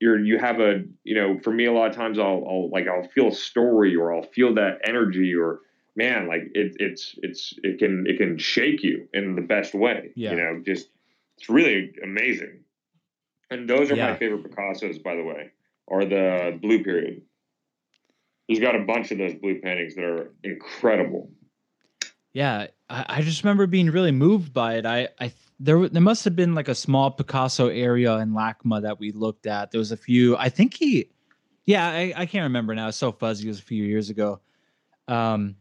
you're you have a you know for me a lot of times I'll, I'll like I'll feel a story or I'll feel that energy or man like it it's it's it can it can shake you in the best way Yeah. you know just it's really amazing and those are Yeah. my favorite Picassos by the way are the blue period he's got a bunch of those blue paintings that are incredible Yeah, I, I just remember being really moved by it. I, I there there must have been like a small Picasso area in LACMA that we looked at. There was a few. I think he, yeah, I, I can't remember now. It's so fuzzy. It was a few years ago. Um,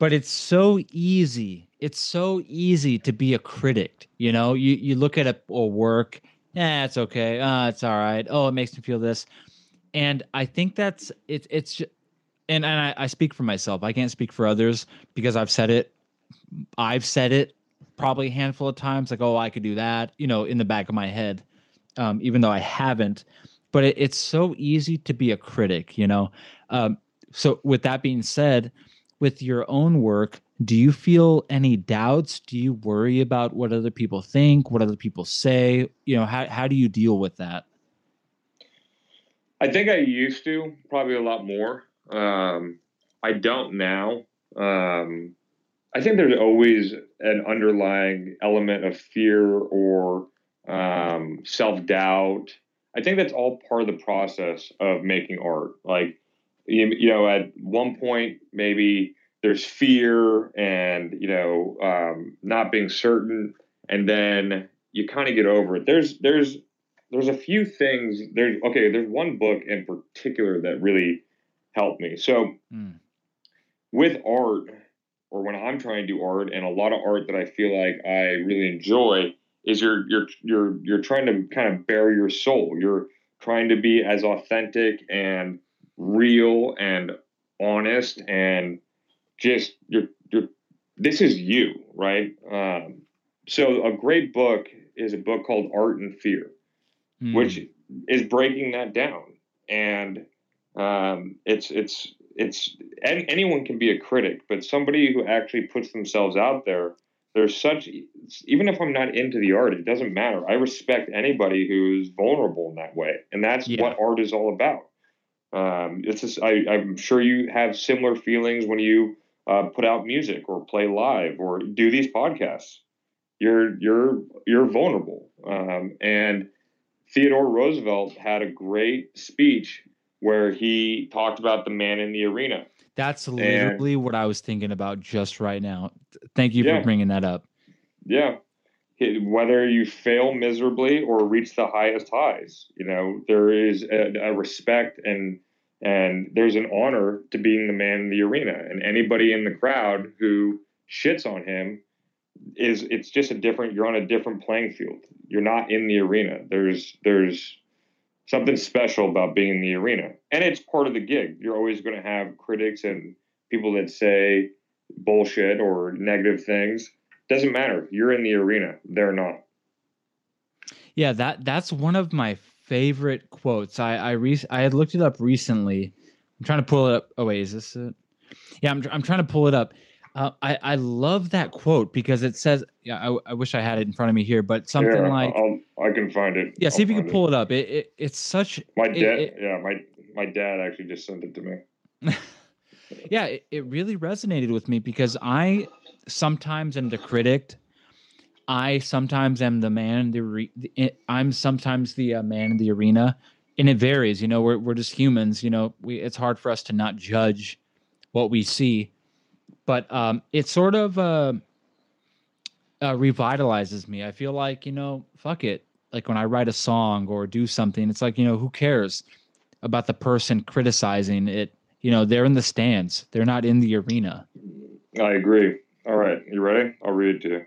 but it's so easy. It's so easy to be a critic. You know, you you look at a, a work. Yeah, it's okay. Uh, it's all right. Oh, it makes me feel this. And I think that's it's it's and and I, I speak for myself. I can't speak for others because I've said it. I've said it probably a handful of times, like, oh, I could do that, you know, in the back of my head, um, even though I haven't. But it, it's so easy to be a critic, you know. Um, so with that being said, with your own work, do you feel any doubts? Do you worry about what other people think, what other people say? You know, how how do you deal with that? I think I used to probably a lot more. Um, I don't now. Um, I think there's always an underlying element of fear or um, self doubt. I think that's all part of the process of making art. Like, you, you know, at one point, maybe there's fear and, you know, um, not being certain. And then you kind of get over it. There's, there's, there's a few things there's okay there's one book in particular that really helped me so Mm. with art or when i'm trying to do art and a lot of art that i feel like i really enjoy is you're you're you're you're trying to kind of bare your soul you're trying to be as authentic and real and honest and just you're you're this is you right um, so a great book is a book called art and fear Mm. which is breaking that down and um, it's it's it's an- anyone can be a critic but somebody who actually puts themselves out there there's such even if i'm not into the art it doesn't matter i respect anybody who's vulnerable in that way and that's Yeah. what art is all about um, it's just, I, i'm sure you have similar feelings when you uh, put out music or play live or do these podcasts you're you're you're vulnerable um, and Theodore Roosevelt had a great speech where he talked about the man in the arena. That's literally what I was thinking about just right now. Thank you Yeah. for bringing that up. Yeah. Whether you fail miserably or reach the highest highs, you know, there is a, a respect and and there's an honor to being the man in the arena. And anybody in the crowd who shits on him is it's just a different you're on a different playing field. You're not in the arena. There's there's something special about being in the arena. And it's part of the gig. You're always going to have critics and people that say bullshit or negative things. Doesn't matter. You're in the arena. They're not. Yeah, that that's one of my favorite quotes. I I re- I had looked it up recently, I'm trying to pull it up. Oh wait, is this it? Yeah, I'm I'm trying to pull it up. Uh, I I love that quote because it says. Yeah, I, I wish I had it in front of me here, but something yeah, like. I'll, I can find it. Yeah, see I'll if you can pull it up. It, it it's such. My it- dad, it- yeah, my my dad actually just sent it to me. yeah, it, it really resonated with me because I sometimes am the critic. I sometimes am the man in the the- I'm sometimes the uh, man in the arena, and it varies. You know, we're we're just humans. You know, we it's hard for us to not judge what we see, but um, it sort of uh, uh, revitalizes me. I feel like you know, fuck it. Like when I write a song or do something, it's like you know, who cares about the person criticizing it? You know, they're in the stands. They're not in the arena. I agree. All right, you ready? I'll read it to you.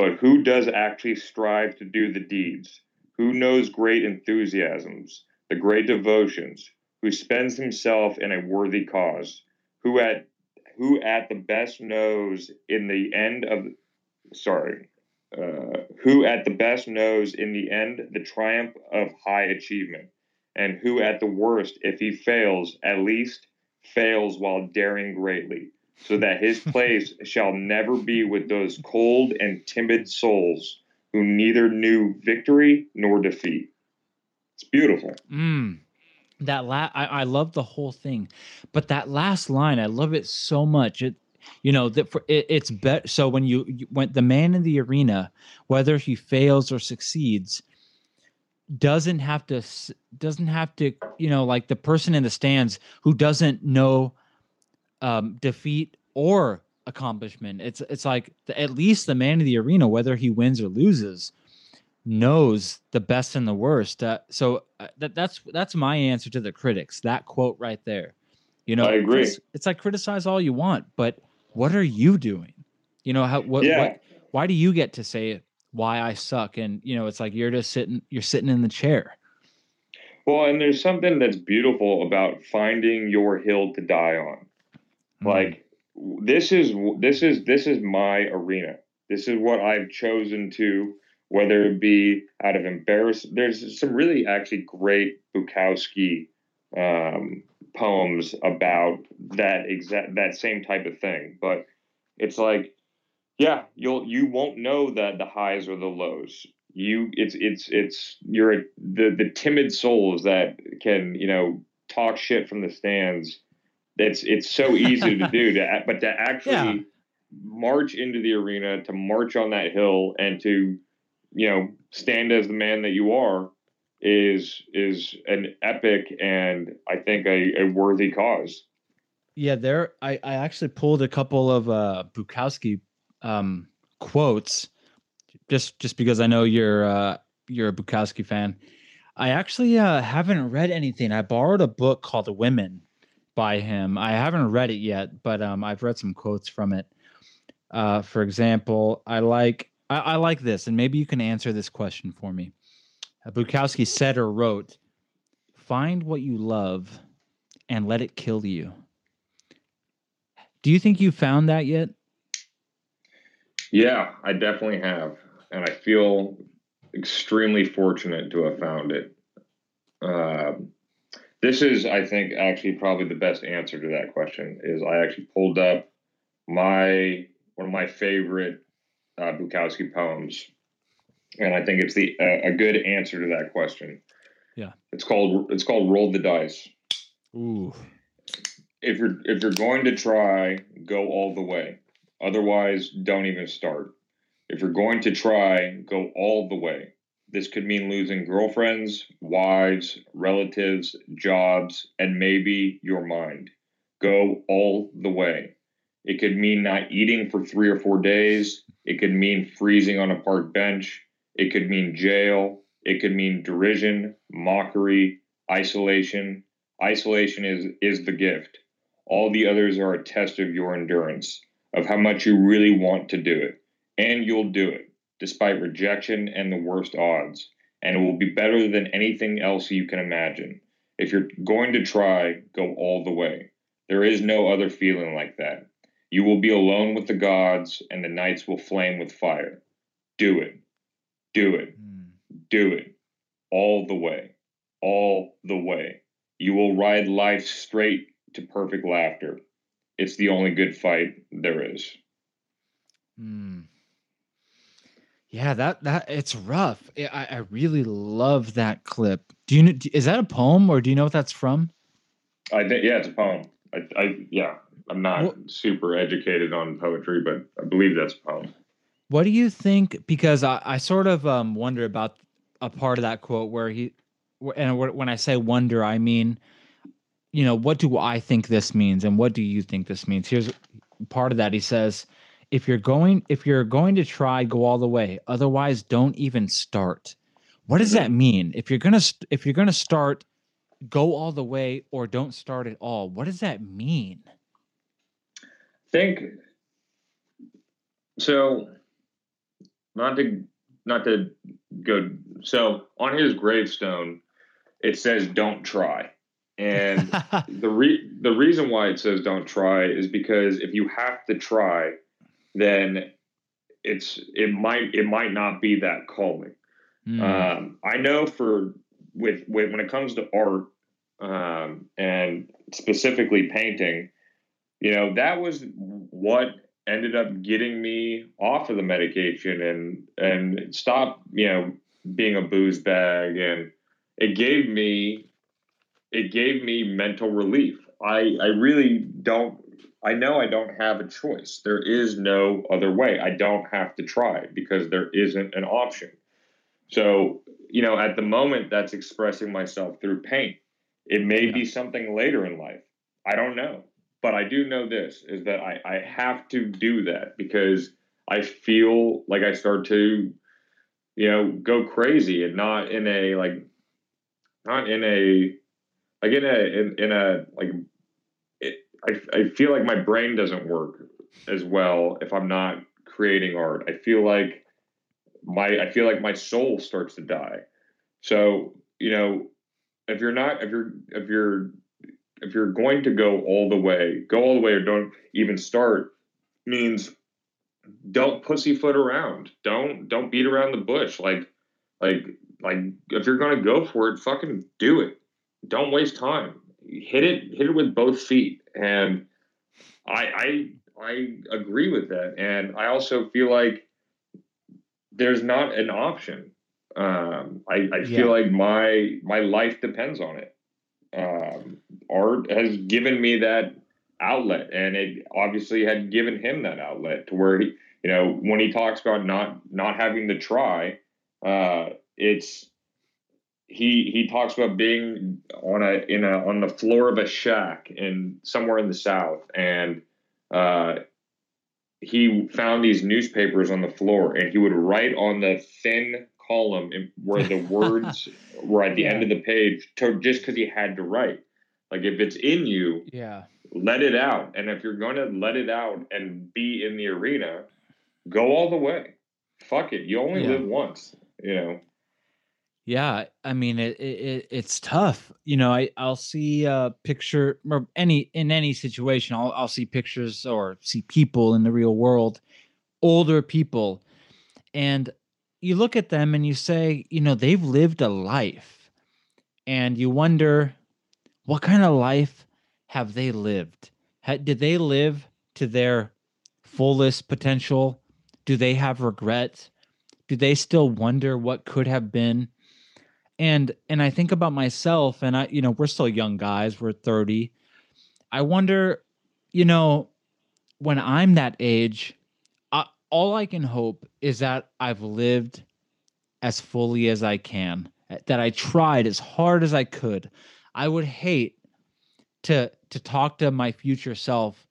But who does actually strive to do the deeds? Who knows great enthusiasms, the great devotions? Who spends himself in a worthy cause? Who at who at the best knows in the end of sorry, uh, who at the best knows in the end the triumph of high achievement, and who at the worst, if he fails, at least fails while daring greatly so that his place shall never be with those cold and timid souls who neither knew victory nor defeat. It's beautiful. Mm. That la- I, I love the whole thing, but that last line, I love it so much. It, you know, that for it, it's better. So when you, you when the man in the arena, whether he fails or succeeds, doesn't have to doesn't have to you know like the person in the stands who doesn't know um, defeat or accomplishment. It's it's like the, at least the man in the arena, whether he wins or loses, knows the best and the worst. Uh, so uh, that that's that's my answer to the critics. That quote right there. You know, I agree. It's, it's like criticize all you want, but what are you doing? You know how what, Yeah. what why do you get to say why I suck? And you know, it's like you're just sitting you're sitting in the chair. Well, and there's something that's beautiful about finding your hill to die on. Mm. Like this is this is this is my arena. This is what I've chosen to whether it be out of embarrassment. there's some really actually great Bukowski um, poems about that exact that same type of thing. But it's like, yeah, you'll you won't know that the highs or the lows. You it's it's it's you're a, the the timid souls that can you know talk shit from the stands. It's it's so easy to do to but to actually Yeah. march into the arena to march on that hill and to you know stand as the man that you are is is an epic and I think a, a worthy cause. Yeah, there I, I actually pulled a couple of uh Bukowski um quotes just just because I know you're uh you're a Bukowski fan. I actually uh haven't read anything. I borrowed a book called The Women by him. I haven't read it yet, but um I've read some quotes from it. Uh for example, I like I, I like this, and maybe you can answer this question for me. Bukowski said or wrote, find what you love and let it kill you. Do you think you found that yet? Yeah, I definitely have, and I feel extremely fortunate to have found it. Um, this is, I think, actually probably the best answer to that question. Is I actually pulled up my one of my favorite uh, Bukowski poems, and I think it's the uh, a good answer to that question. Yeah. it's called it's called roll the dice. Ooh. If you're if you're going to try, go all the way. Otherwise, don't even start. If you're going to try, go all the way. This could mean losing girlfriends, wives, relatives, jobs, and maybe your mind. Go all the way. It could mean not eating for three or four days. It could mean freezing on a park bench. It could mean jail. It could mean derision, mockery, isolation. Isolation is is the gift. All the others are a test of your endurance, of how much you really want to do it. And you'll do it, despite rejection and the worst odds. And it will be better than anything else you can imagine. If you're going to try, go all the way. There is no other feeling like that. You will be alone with the gods, and the nights will flame with fire. Do it. Do it. Mm. Do it. All the way. All the way. You will ride life straight to perfect laughter. It's the only good fight there is. Mm. Yeah, that that it's rough. I, I really love that clip. Do you know? is that a poem or do you know what that's from? I think yeah, it's a poem. I, I yeah, I'm not well, super educated on poetry, but I believe that's a poem. What do you think? Because I, I sort of um, wonder about a part of that quote where he, and when I say wonder, I mean, you know, what do I think this means, and what do you think this means? Here's part of that. He says, if you're going, if you're going to try, go all the way. Otherwise, don't even start. What does that mean? If you're gonna, if you're gonna start, go all the way, or don't start at all. What does that mean? think so not to not to go so on his gravestone it says don't try and the re- the reason why it says don't try is because if you have to try then it's it might it might not be that calling mm. um, i know for with, with when it comes to art um, and specifically painting you know, that was what ended up getting me off of the medication and and stop, you know, being a booze bag and it gave me it gave me mental relief. I I really don't I know I don't have a choice. There is no other way. I don't have to try because there isn't an option. So, you know, at the moment that's expressing myself through pain. It may yeah. be something later in life. I don't know. But I do know this is that I, I have to do that because I feel like I start to, you know, go crazy and not in a like, not in a, like in a, in, in a, like, I, I feel like my brain doesn't work as well if I'm not creating art. I feel like my, I feel like my soul starts to die. So, you know, if you're not, if you're, if you're if you're going to go all the way, go all the way or don't even start means don't pussyfoot around. Don't don't beat around the bush. Like like like if you're gonna go for it, fucking do it. Don't waste time. Hit it hit it with both feet. And I I I agree with that. And I also feel like there's not an option. Um, I, I yeah. feel like my my life depends on it um, art has given me that outlet, and it obviously had given him that outlet to where he, you know, when he talks about not not having to try, uh, it's he he talks about being on a in a on the floor of a shack in somewhere in the south, and uh, he found these newspapers on the floor, and he would write on the thin column where the words were at the yeah. end of the page to, just because he had to write. Like if it's in you, yeah, let it out. And if you're going to let it out and be in the arena, go all the way. Fuck it. You only yeah. live once, you know. Yeah, I mean it, it it's tough. You know, I I'll see a picture or any in any situation, I'll I'll see pictures or see people in the real world, older people, and you look at them and you say, you know, they've lived a life. And you wonder, what kind of life have they lived? did they live to their fullest potential? Do they have regrets? Do they still wonder what could have been? And and I think about myself and I you know, we're still young guys, we're 30. I wonder, you know, when I'm that age, all I can hope is that I've lived as fully as I can, that I tried as hard as I could. I would hate to to talk to my future self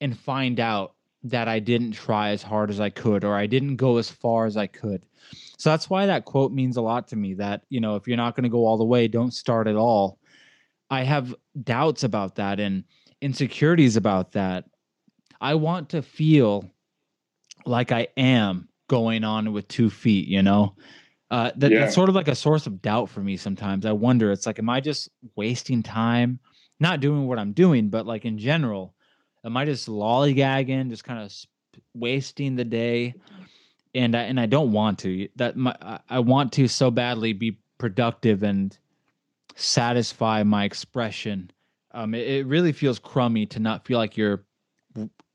and find out that I didn't try as hard as I could or I didn't go as far as I could. So that's why that quote means a lot to me that, you know, if you're not going to go all the way, don't start at all. I have doubts about that and insecurities about that. I want to feel like I am going on with two feet, you know? Uh, that, Yeah. That's sort of like a source of doubt for me sometimes. I wonder, it's like, am I just wasting time, not doing what I'm doing, but like in general, am I just lollygagging, just kind of sp- wasting the day? And I, and I don't want to. That my I- want to so badly be productive and satisfy my expression. Um, it, it really feels crummy to not feel like you're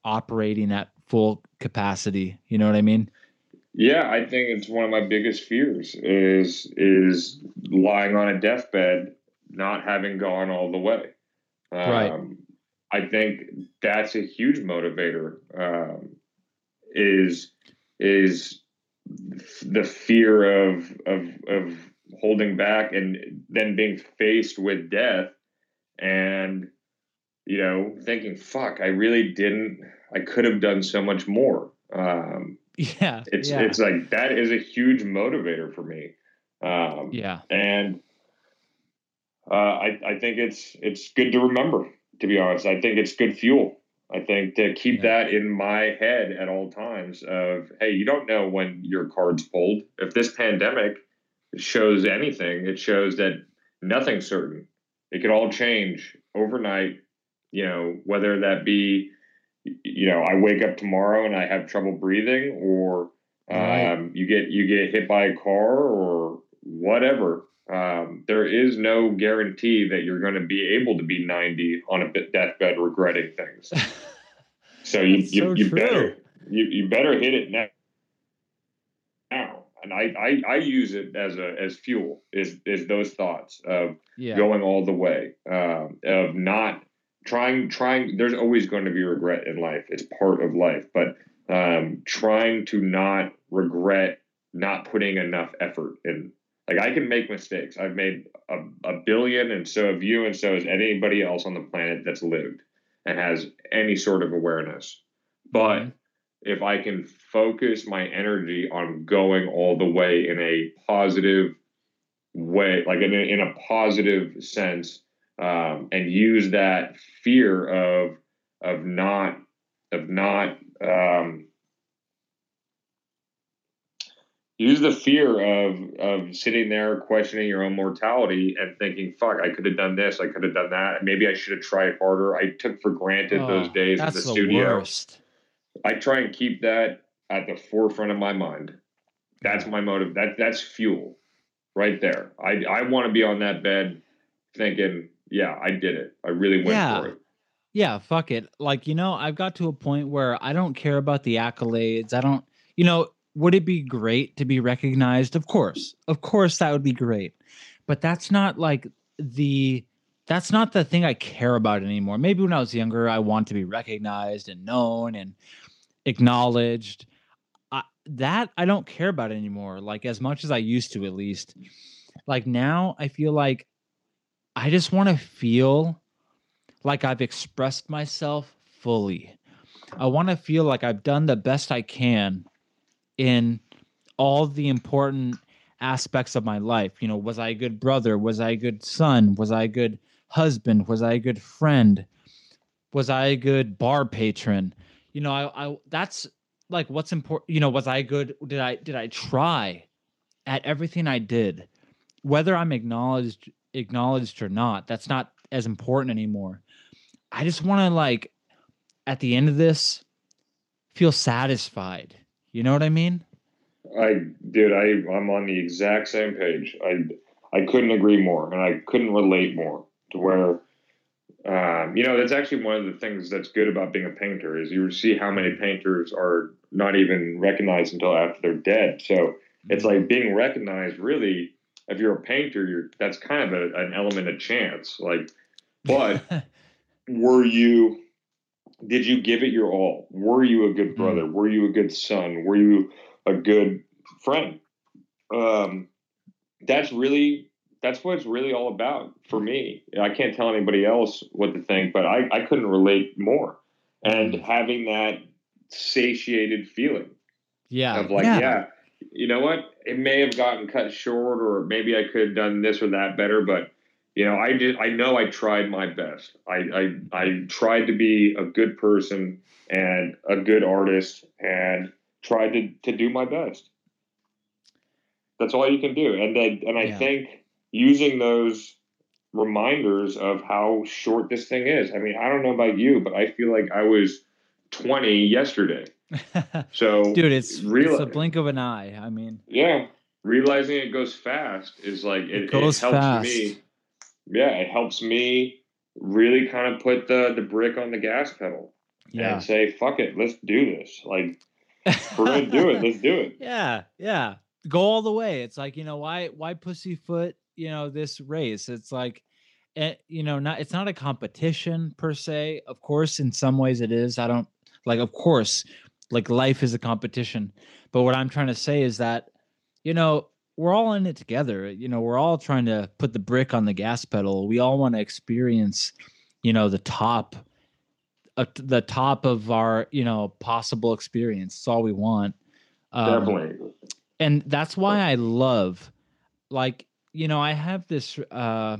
operating at full capacity. You know what I mean? Yeah, I think it's one of my biggest fears is is lying on a deathbed, not having gone all the way. Um, Right. I think that's a huge motivator. Um, is is the fear of of of holding back and then being faced with death and you know thinking fuck i really didn't i could have done so much more um, Yeah. it's yeah. it's like that is a huge motivator for me um, yeah. and uh, I, I think it's it's good to remember to be honest i think it's good fuel i think to keep Yeah. that in my head at all times of hey you don't know when your card's pulled if this pandemic shows anything it shows that nothing's certain it could all change overnight you know whether that be you know i wake up tomorrow and i have trouble breathing or Right. um, you get you get hit by a car or whatever um, there is no guarantee that you're going to be able to be 90 on a deathbed regretting things. So you you, so you better you, you better hit it now. Now and I, I i use it as a as fuel is is those thoughts of yeah. going all the way um, of not trying trying there's always going to be regret in life. It's part of life. But um, trying to not regret not putting enough effort in like i can make mistakes i've made a, a billion and so have you and so has anybody else on the planet that's lived and has any sort of awareness but Mhm. if i can focus my energy on going all the way in a positive way, like in a, in a positive sense, um, and use that fear of of not of not um, use the fear of of sitting there questioning your own mortality and thinking, "Fuck, I could have done this, I could have done that. Maybe I should have tried harder." I took for granted oh, those Oh, days in that's the the studio. worst. I try and keep that at the forefront of my mind. That's my motive. That that's fuel right there. I I want to be on that bed thinking, yeah, I did it. I really went Yeah. for it. Yeah, fuck it. Like, you know, I've got to a point where I don't care about the accolades. I don't, you know, would it be great to be recognized? Of course. Of course that would be great. But that's not like the that's not the thing I care about anymore. Maybe when I was younger, I want to be recognized and known and acknowledged. I, that I don't care about anymore. Like as much as I used to, at least. Like now, I feel like I just want to feel like I've expressed myself fully. I want to feel like I've done the best I can in all the important aspects of my life. You know, was I a good brother? Was I a good son? Was I a good husband? Was I a good friend? Was I a good bar patron? You know, I, I that's like what's important. You know, was I good? Did I did I try at everything I did? Whether I'm acknowledged acknowledged or not, that's not as important anymore. I just want to like at the end of this feel satisfied. You know what I mean? I dude, I I'm on the exact same page. I I couldn't agree more, and I couldn't relate more to where. Um, you know, that's actually one of the things that's good about being a painter is you see how many painters are not even recognized until after they're dead. So it's like being recognized. Really, if you're a painter, you're that's kind of a, an element of chance. Like, but were you did you give it your all? Were you a good brother? Were you a good son? Were you a good friend? Um that's really that's what it's really all about for me. I can't tell anybody else what to think but i i couldn't relate more. And Mm. having that satiated feeling yeah. of like yeah. you know what? It may have gotten cut short or maybe i could have done this or that better but you know, I did. I know I tried my best. I, I I tried to be a good person and a good artist, and tried to to do my best. That's all you can do, and I, and I yeah. think using those reminders of how short this thing is. I mean, I don't know about you, but I feel like I was 20 yesterday. So, dude, it's, real, it's a blink of an eye. I mean, yeah, realizing it goes fast is like it, it goes it helps fast. me yeah, it helps me really kind of put the the brick on the gas pedal yeah. and say, "Fuck it, let's do this." Like we're gonna do it. Let's do it. Yeah, yeah. Go all the way. It's like you know why why pussyfoot you know this race. It's like it, eh, you know not it's not a competition per se. Of course, in some ways it is. I don't like. Of course, like life is a competition. But what I'm trying to say is that you know we're all in it together. You know, we're all trying to put the brick on the gas pedal. We all want to experience, you know, the top, uh, the top of our, you know, possible experience. It's all we want. Um, Definitely. And that's why I love, like, you know, I have this uh,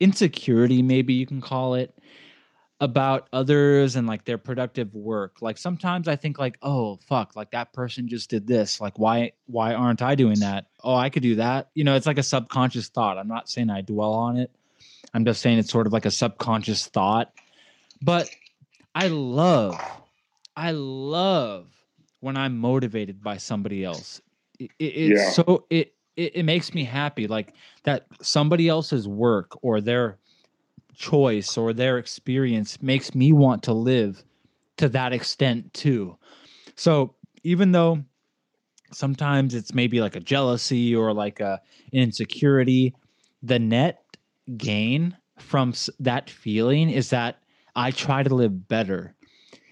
insecurity, maybe you can call it, about others and like their productive work. Like sometimes I think like, oh fuck, like that person just did this. Like why why aren't I doing that? Oh, I could do that. You know, it's like a subconscious thought. I'm not saying I dwell on it. I'm just saying it's sort of like a subconscious thought. But I love I love when I'm motivated by somebody else. It, it, it's yeah. so it, it it makes me happy like that somebody else's work or their choice or their experience makes me want to live to that extent too. So even though sometimes it's maybe like a jealousy or like a insecurity, the net gain from that feeling is that I try to live better.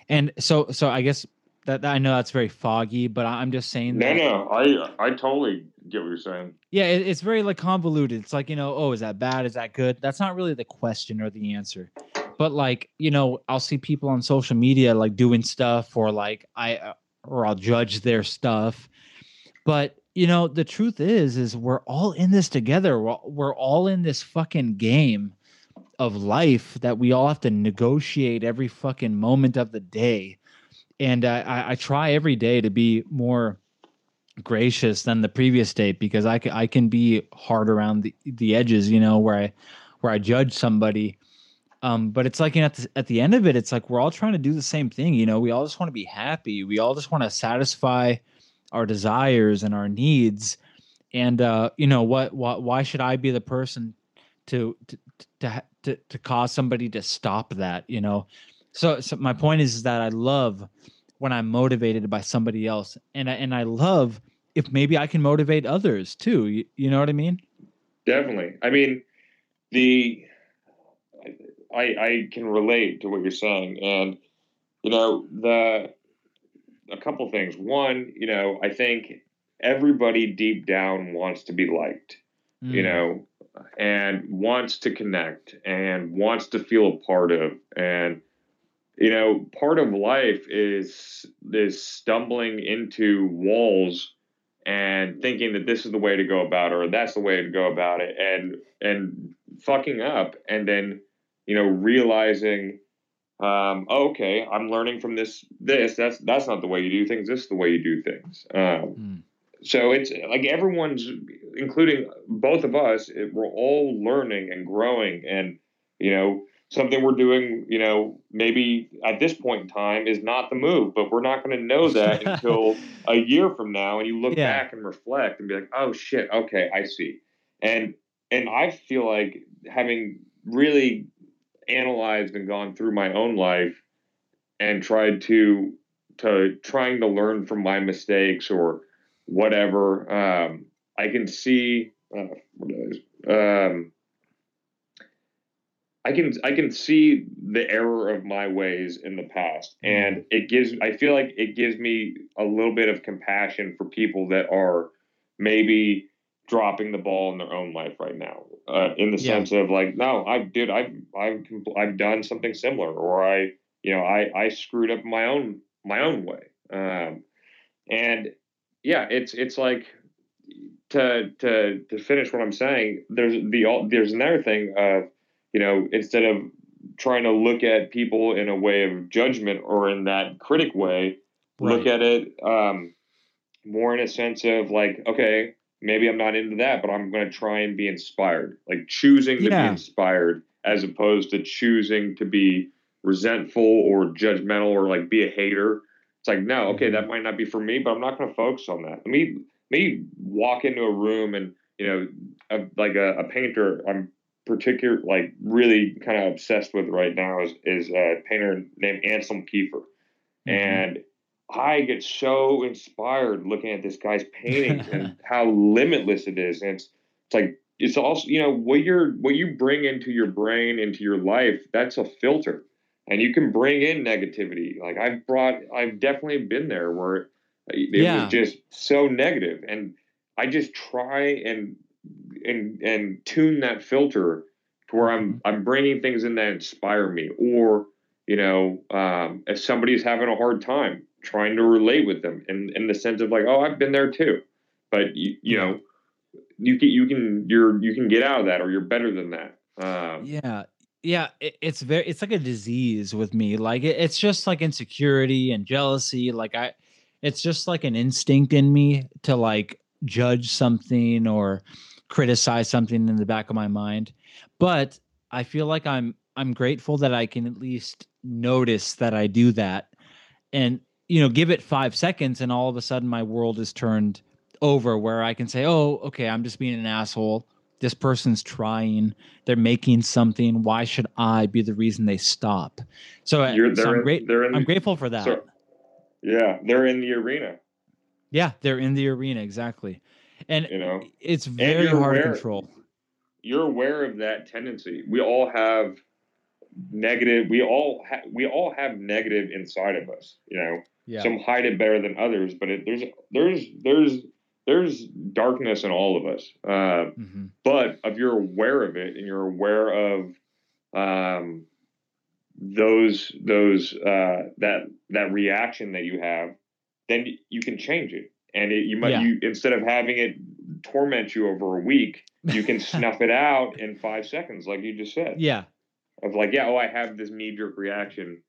And so so I guess that, that I know that's very foggy, but I'm just saying no, that. No, I I totally get what you're saying. Yeah, it, it's very like convoluted. It's like you know, oh, is that bad? Is that good? That's not really the question or the answer. But like you know, I'll see people on social media like doing stuff, or like I or I'll judge their stuff. But you know, the truth is, is we're all in this together. We're, we're all in this fucking game of life that we all have to negotiate every fucking moment of the day and I, I try every day to be more gracious than the previous day because I I can be hard around the, the edges, you know, where I where I judge somebody. Um, but it's like you know, at the, at the end of it, it's like we're all trying to do the same thing. You know, we all just want to be happy. We all just want to satisfy our desires and our needs. And uh, you know what, what? Why should I be the person to to to to, to cause somebody to stop that? You know, so, so my point is, is that I love when I'm motivated by somebody else, and I, and I love if maybe I can motivate others too. You, you know what I mean? Definitely. I mean, the I I can relate to what you're saying, and you know the a couple things. One, you know, I think everybody deep down wants to be liked. Mm. You know, and wants to connect and wants to feel a part of and you know, part of life is is stumbling into walls and thinking that this is the way to go about it or that's the way to go about it and and fucking up and then you know realizing um, oh, okay i'm learning from this this that's that's not the way you do things this is the way you do things um, mm. so it's like everyone's including both of us it, we're all learning and growing and you know something we're doing, you know, maybe at this point in time is not the move, but we're not going to know that until a year from now. And you look yeah. back and reflect and be like, oh shit, okay, I see. And and I feel like having really analyzed and gone through my own life and tried to to trying to learn from my mistakes or whatever, um, I can see. Uh, um, I can I can see the error of my ways in the past, mm-hmm. and it gives I feel like it gives me a little bit of compassion for people that are maybe dropping the ball in their own life right now, uh, in the yeah. sense of like, no, I did, I've I've I've done something similar, or I you know I I screwed up my own my own way, um, and yeah, it's it's like to to to finish what I'm saying, there's the there's another thing of you know instead of trying to look at people in a way of judgment or in that critic way, right. look at it um, more in a sense of like, okay, maybe I'm not into that, but I'm going to try and be inspired. Like choosing to yeah. be inspired as opposed to choosing to be resentful or judgmental or like be a hater. It's like, no, okay, mm-hmm. that might not be for me, but I'm not going to focus on that. Let me, let me walk into a room and, you know, a, like a, a painter I'm particular, like really kind of obsessed with right now is, is a painter named Anselm Kiefer. Mm-hmm. And I get so inspired looking at this guy's paintings and how limitless it is. And it's, it's like, it's also, you know, what you're, what you bring into your brain, into your life, that's a filter and you can bring in negativity. Like I've brought, I've definitely been there where it yeah. was just so negative, and I just try and and and tune that filter to where I'm mm-hmm. I'm bringing things in that inspire me, or you know, um, if somebody's having a hard time, trying to relate with them in in the sense of like, oh, I've been there too, but you you know, you can you can you're you can get out of that, or you're better than that. Um, yeah, yeah it, it's very it's like a disease with me like it, it's just like insecurity and jealousy like i it's just like an instinct in me to like judge something or criticize something in the back of my mind but i feel like i'm i'm grateful that i can at least notice that i do that and you know give it 5 seconds and all of a sudden my world is turned over where i can say oh okay i'm just being an asshole. This person's trying. They're making something. Why should i be the reason they stop? So, uh, You're, so i'm great i'm grateful for that. So, yeah they're in the arena. Yeah they're in the arena exactly and you know it's very hard aware, to control you're aware of that tendency we all have negative we all ha- we all have negative inside of us you know yeah. some hide it better than others but it, there's there's there's there's darkness in all of us. Uh, mm-hmm. But if you're aware of it and you're aware of um, those those uh, that that reaction that you have, then you can change it. And it, you might yeah. you instead of having it torment you over a week, you can snuff it out in five seconds, like you just said. Yeah. Of like, yeah, oh, I have this knee jerk reaction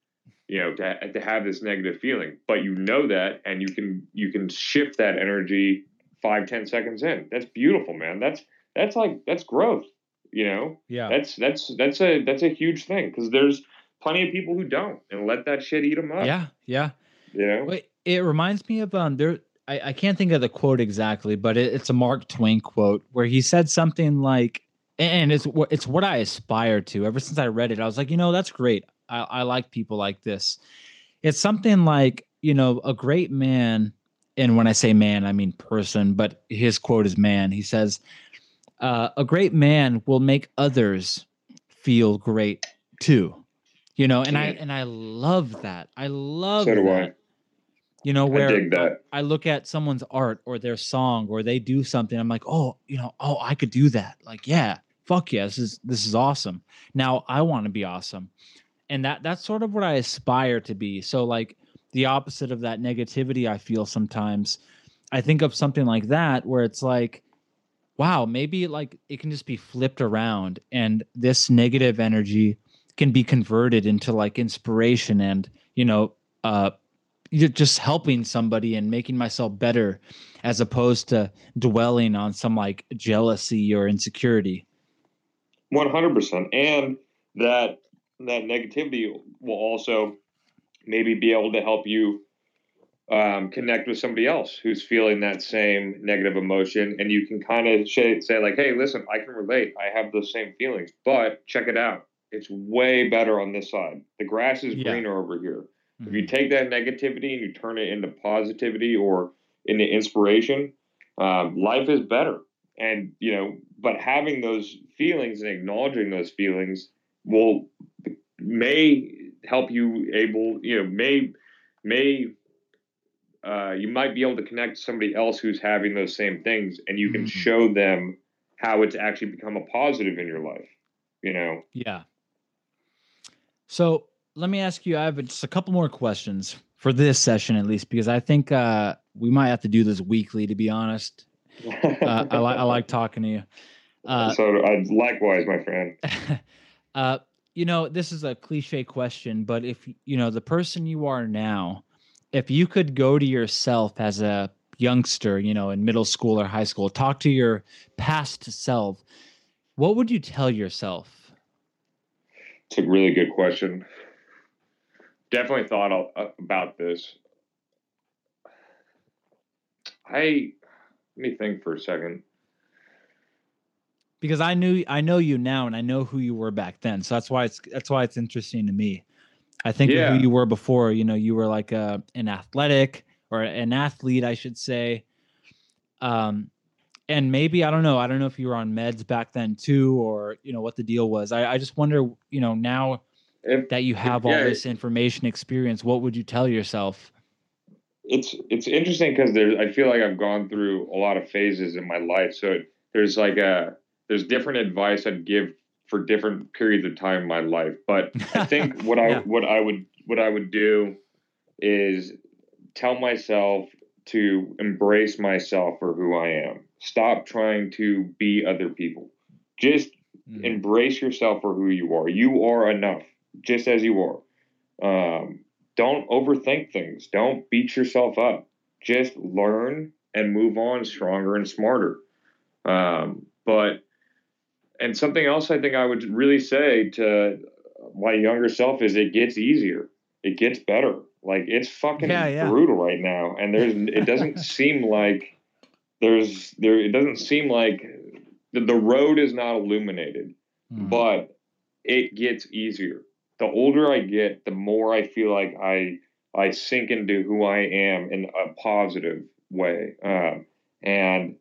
you know to, to have this negative feeling but you know that and you can you can shift that energy five ten seconds in. That's beautiful, man. That's that's like that's growth. You know. Yeah. That's that's that's a that's a huge thing because there's plenty of people who don't and let that shit eat them up. Yeah. Yeah. You know. Wait, it reminds me of um there. I, I can't think of the quote exactly, but it, it's a Mark Twain quote where he said something like, and it's what it's what I aspire to. Ever since I read it, I was like, you know, that's great. I, I like people like this. It's something like, you know, a great man and when I say man, I mean person, but his quote is man. He says, uh, "A great man will make others feel great too." You know, and I and I love that. I love so do that. I. You know, where I, I look at someone's art or their song or they do something, I'm like, oh, you know, oh, I could do that. Like, yeah, fuck yeah, this is this is awesome. Now I want to be awesome, and that that's sort of what I aspire to be. So like the opposite of that negativity I feel sometimes. I think of something like that where it's like, wow, maybe like it can just be flipped around and this negative energy can be converted into like inspiration and, you know, uh, just helping somebody and making myself better as opposed to dwelling on some like jealousy or insecurity. 100% and that that negativity will also maybe be able to help you um, connect with somebody else who's feeling that same negative emotion. And you can kind of say, say like hey listen i can relate. I have those same feelings but check it out. It's way better on this side. The grass is yeah. greener over here mm-hmm. if you take that negativity and you turn it into positivity or into inspiration um, life is better and you know but having those feelings and acknowledging those feelings will may help you able you know may may uh, you might be able to connect to somebody else who's having those same things and you can mm-hmm. show them how it's actually become a positive in your life you know yeah so let me ask you i have just a couple more questions for this session at least because i think uh, we might have to do this weekly to be honest Uh, I like I like talking to you. Uh, so uh, likewise, my friend. uh, you know, this is a cliche question, but if you know the person you are now, if you could go to yourself as a youngster, you know, in middle school or high school, talk to your past self, what would you tell yourself? It's a really good question. Definitely thought about this. I let me think for a second. Because I knew I know you now and I know who you were back then. So that's why it's that's why it's interesting to me. I think yeah. of who you were before, you know, you were like a an athletic or an athlete, I should say. Um and maybe I don't know. I don't know if you were on meds back then too, or you know what the deal was. I, I just wonder, you know, now if, that you have if, all yeah, this information experience, what would you tell yourself? it's it's interesting because there's I feel like I've gone through a lot of phases in my life. So there's like a there's different advice I'd give for different periods of time in my life. But I think what yeah. I what I would what I would do is tell myself to embrace myself for who I am. Stop trying to be other people. Just mm. embrace yourself for who you are. You are enough, just as you are. Um, don't overthink things. Don't beat yourself up. Just learn and move on stronger and smarter. Um, but, and something else I think I would really say to my younger self is it gets easier. It gets better. Like it's fucking yeah, yeah. brutal right now. And there's, it doesn't seem like there's, there, it doesn't seem like the, the road is not illuminated, mm. but it gets easier the older I get, the more I feel like I I sink into who I am in a positive way, um, and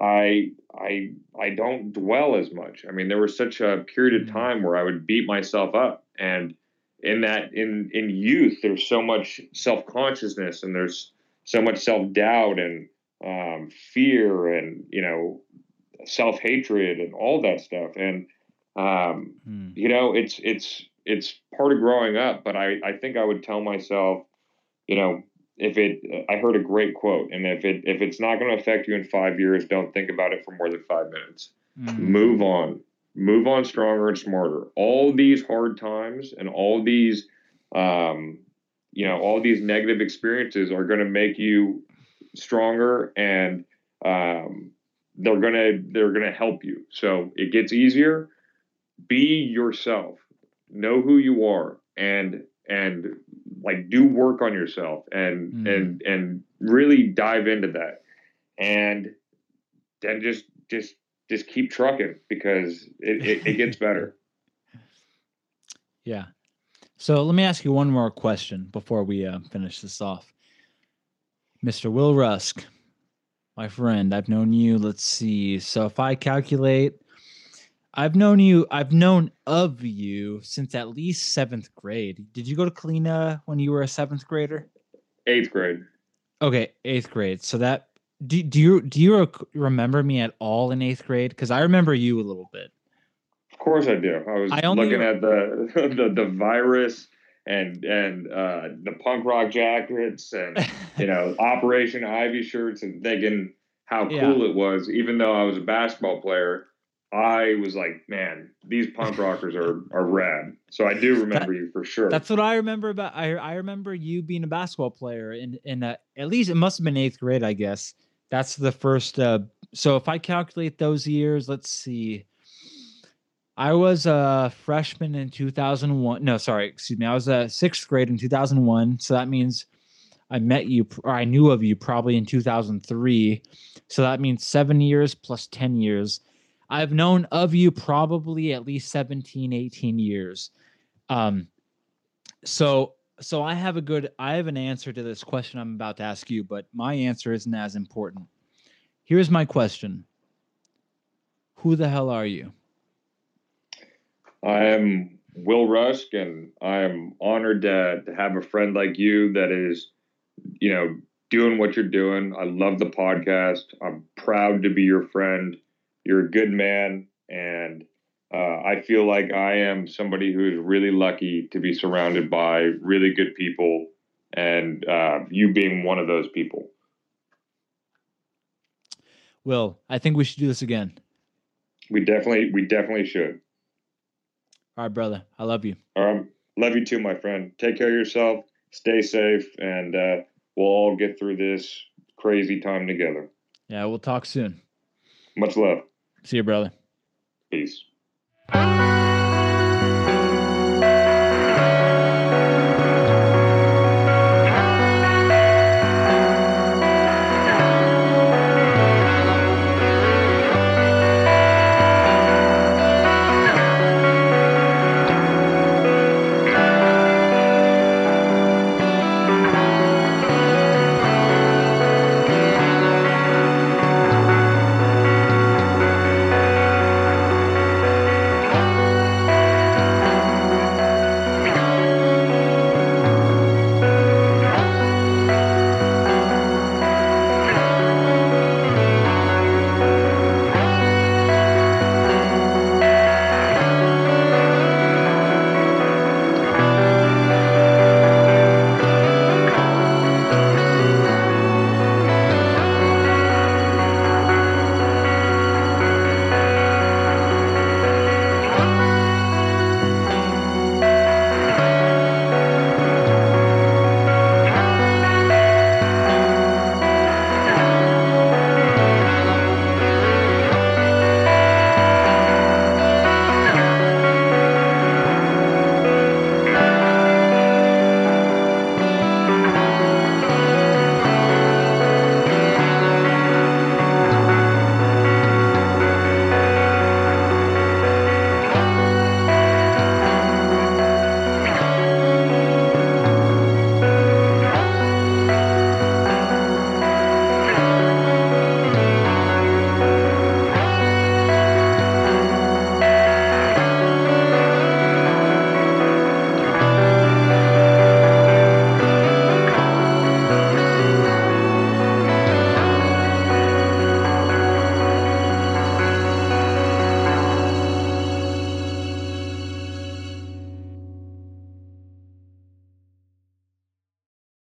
I I I don't dwell as much. I mean, there was such a period of mm-hmm. time where I would beat myself up, and in that in in youth, there's so much self consciousness and there's so much self doubt and um, fear and you know self hatred and all that stuff, and um, mm. you know it's it's it's part of growing up. But I, I think I would tell myself, you know, if it, I heard a great quote, and if it, if it's not going to affect you in five years, don't think about it for more than five minutes. Mm. Move on, move on stronger and smarter. All these hard times and all these, um, you know, all these negative experiences are going to make you stronger and, um, they're gonna they're gonna help you. So it gets easier. Be yourself know who you are and and like do work on yourself and mm. and and really dive into that. And then just just just keep trucking because it, it, it gets better. Yeah. So let me ask you one more question before we uh, finish this off. Mr will rusk my friend i've known you let's see. So if i calculate I've known you. I've known of you since at least seventh grade. Did you go to Kalina when you were a seventh grader? Eighth grade. Okay, eighth grade. So that do do you do you remember me at all in eighth grade? Because I remember you a little bit. Of course I do. I was I looking at the, the the virus and and uh, the punk rock jackets and you know Operation Ivy shirts and thinking how cool yeah. it was. Even though I was a basketball player, I was like, man, these punk rockers are are rad. So I do remember that, you for sure. That's what I remember about. I I remember you being a basketball player in in a, at least it must have been eighth grade, I guess. That's the first. Uh, so if I calculate those years, let's see. I was a freshman in 2001. No, sorry, excuse me. I was a sixth grade in 2001. So that means I met you or I knew of you probably in 2003. So that means seven years plus 10 years. I've known of you probably at least 17, 18 years. Um, so so I have a good I have an answer to this question I'm about to ask you, but my answer isn't as important. Here's my question. Who the hell are you? I am Will Rusk, and I am honored to, to have a friend like you that is, you know, doing what you're doing. I love the podcast. I'm proud to be your friend you're a good man, and uh, I feel like I am somebody who is really lucky to be surrounded by really good people, and uh, you being one of those people. Will, I think we should do this again. We definitely, we definitely should. All right, brother. I love you. All right. Love you too, my friend. Take care of yourself. Stay safe, and uh, we'll all get through this crazy time together. Yeah, we'll talk soon. Much love. See you, brother. Peace.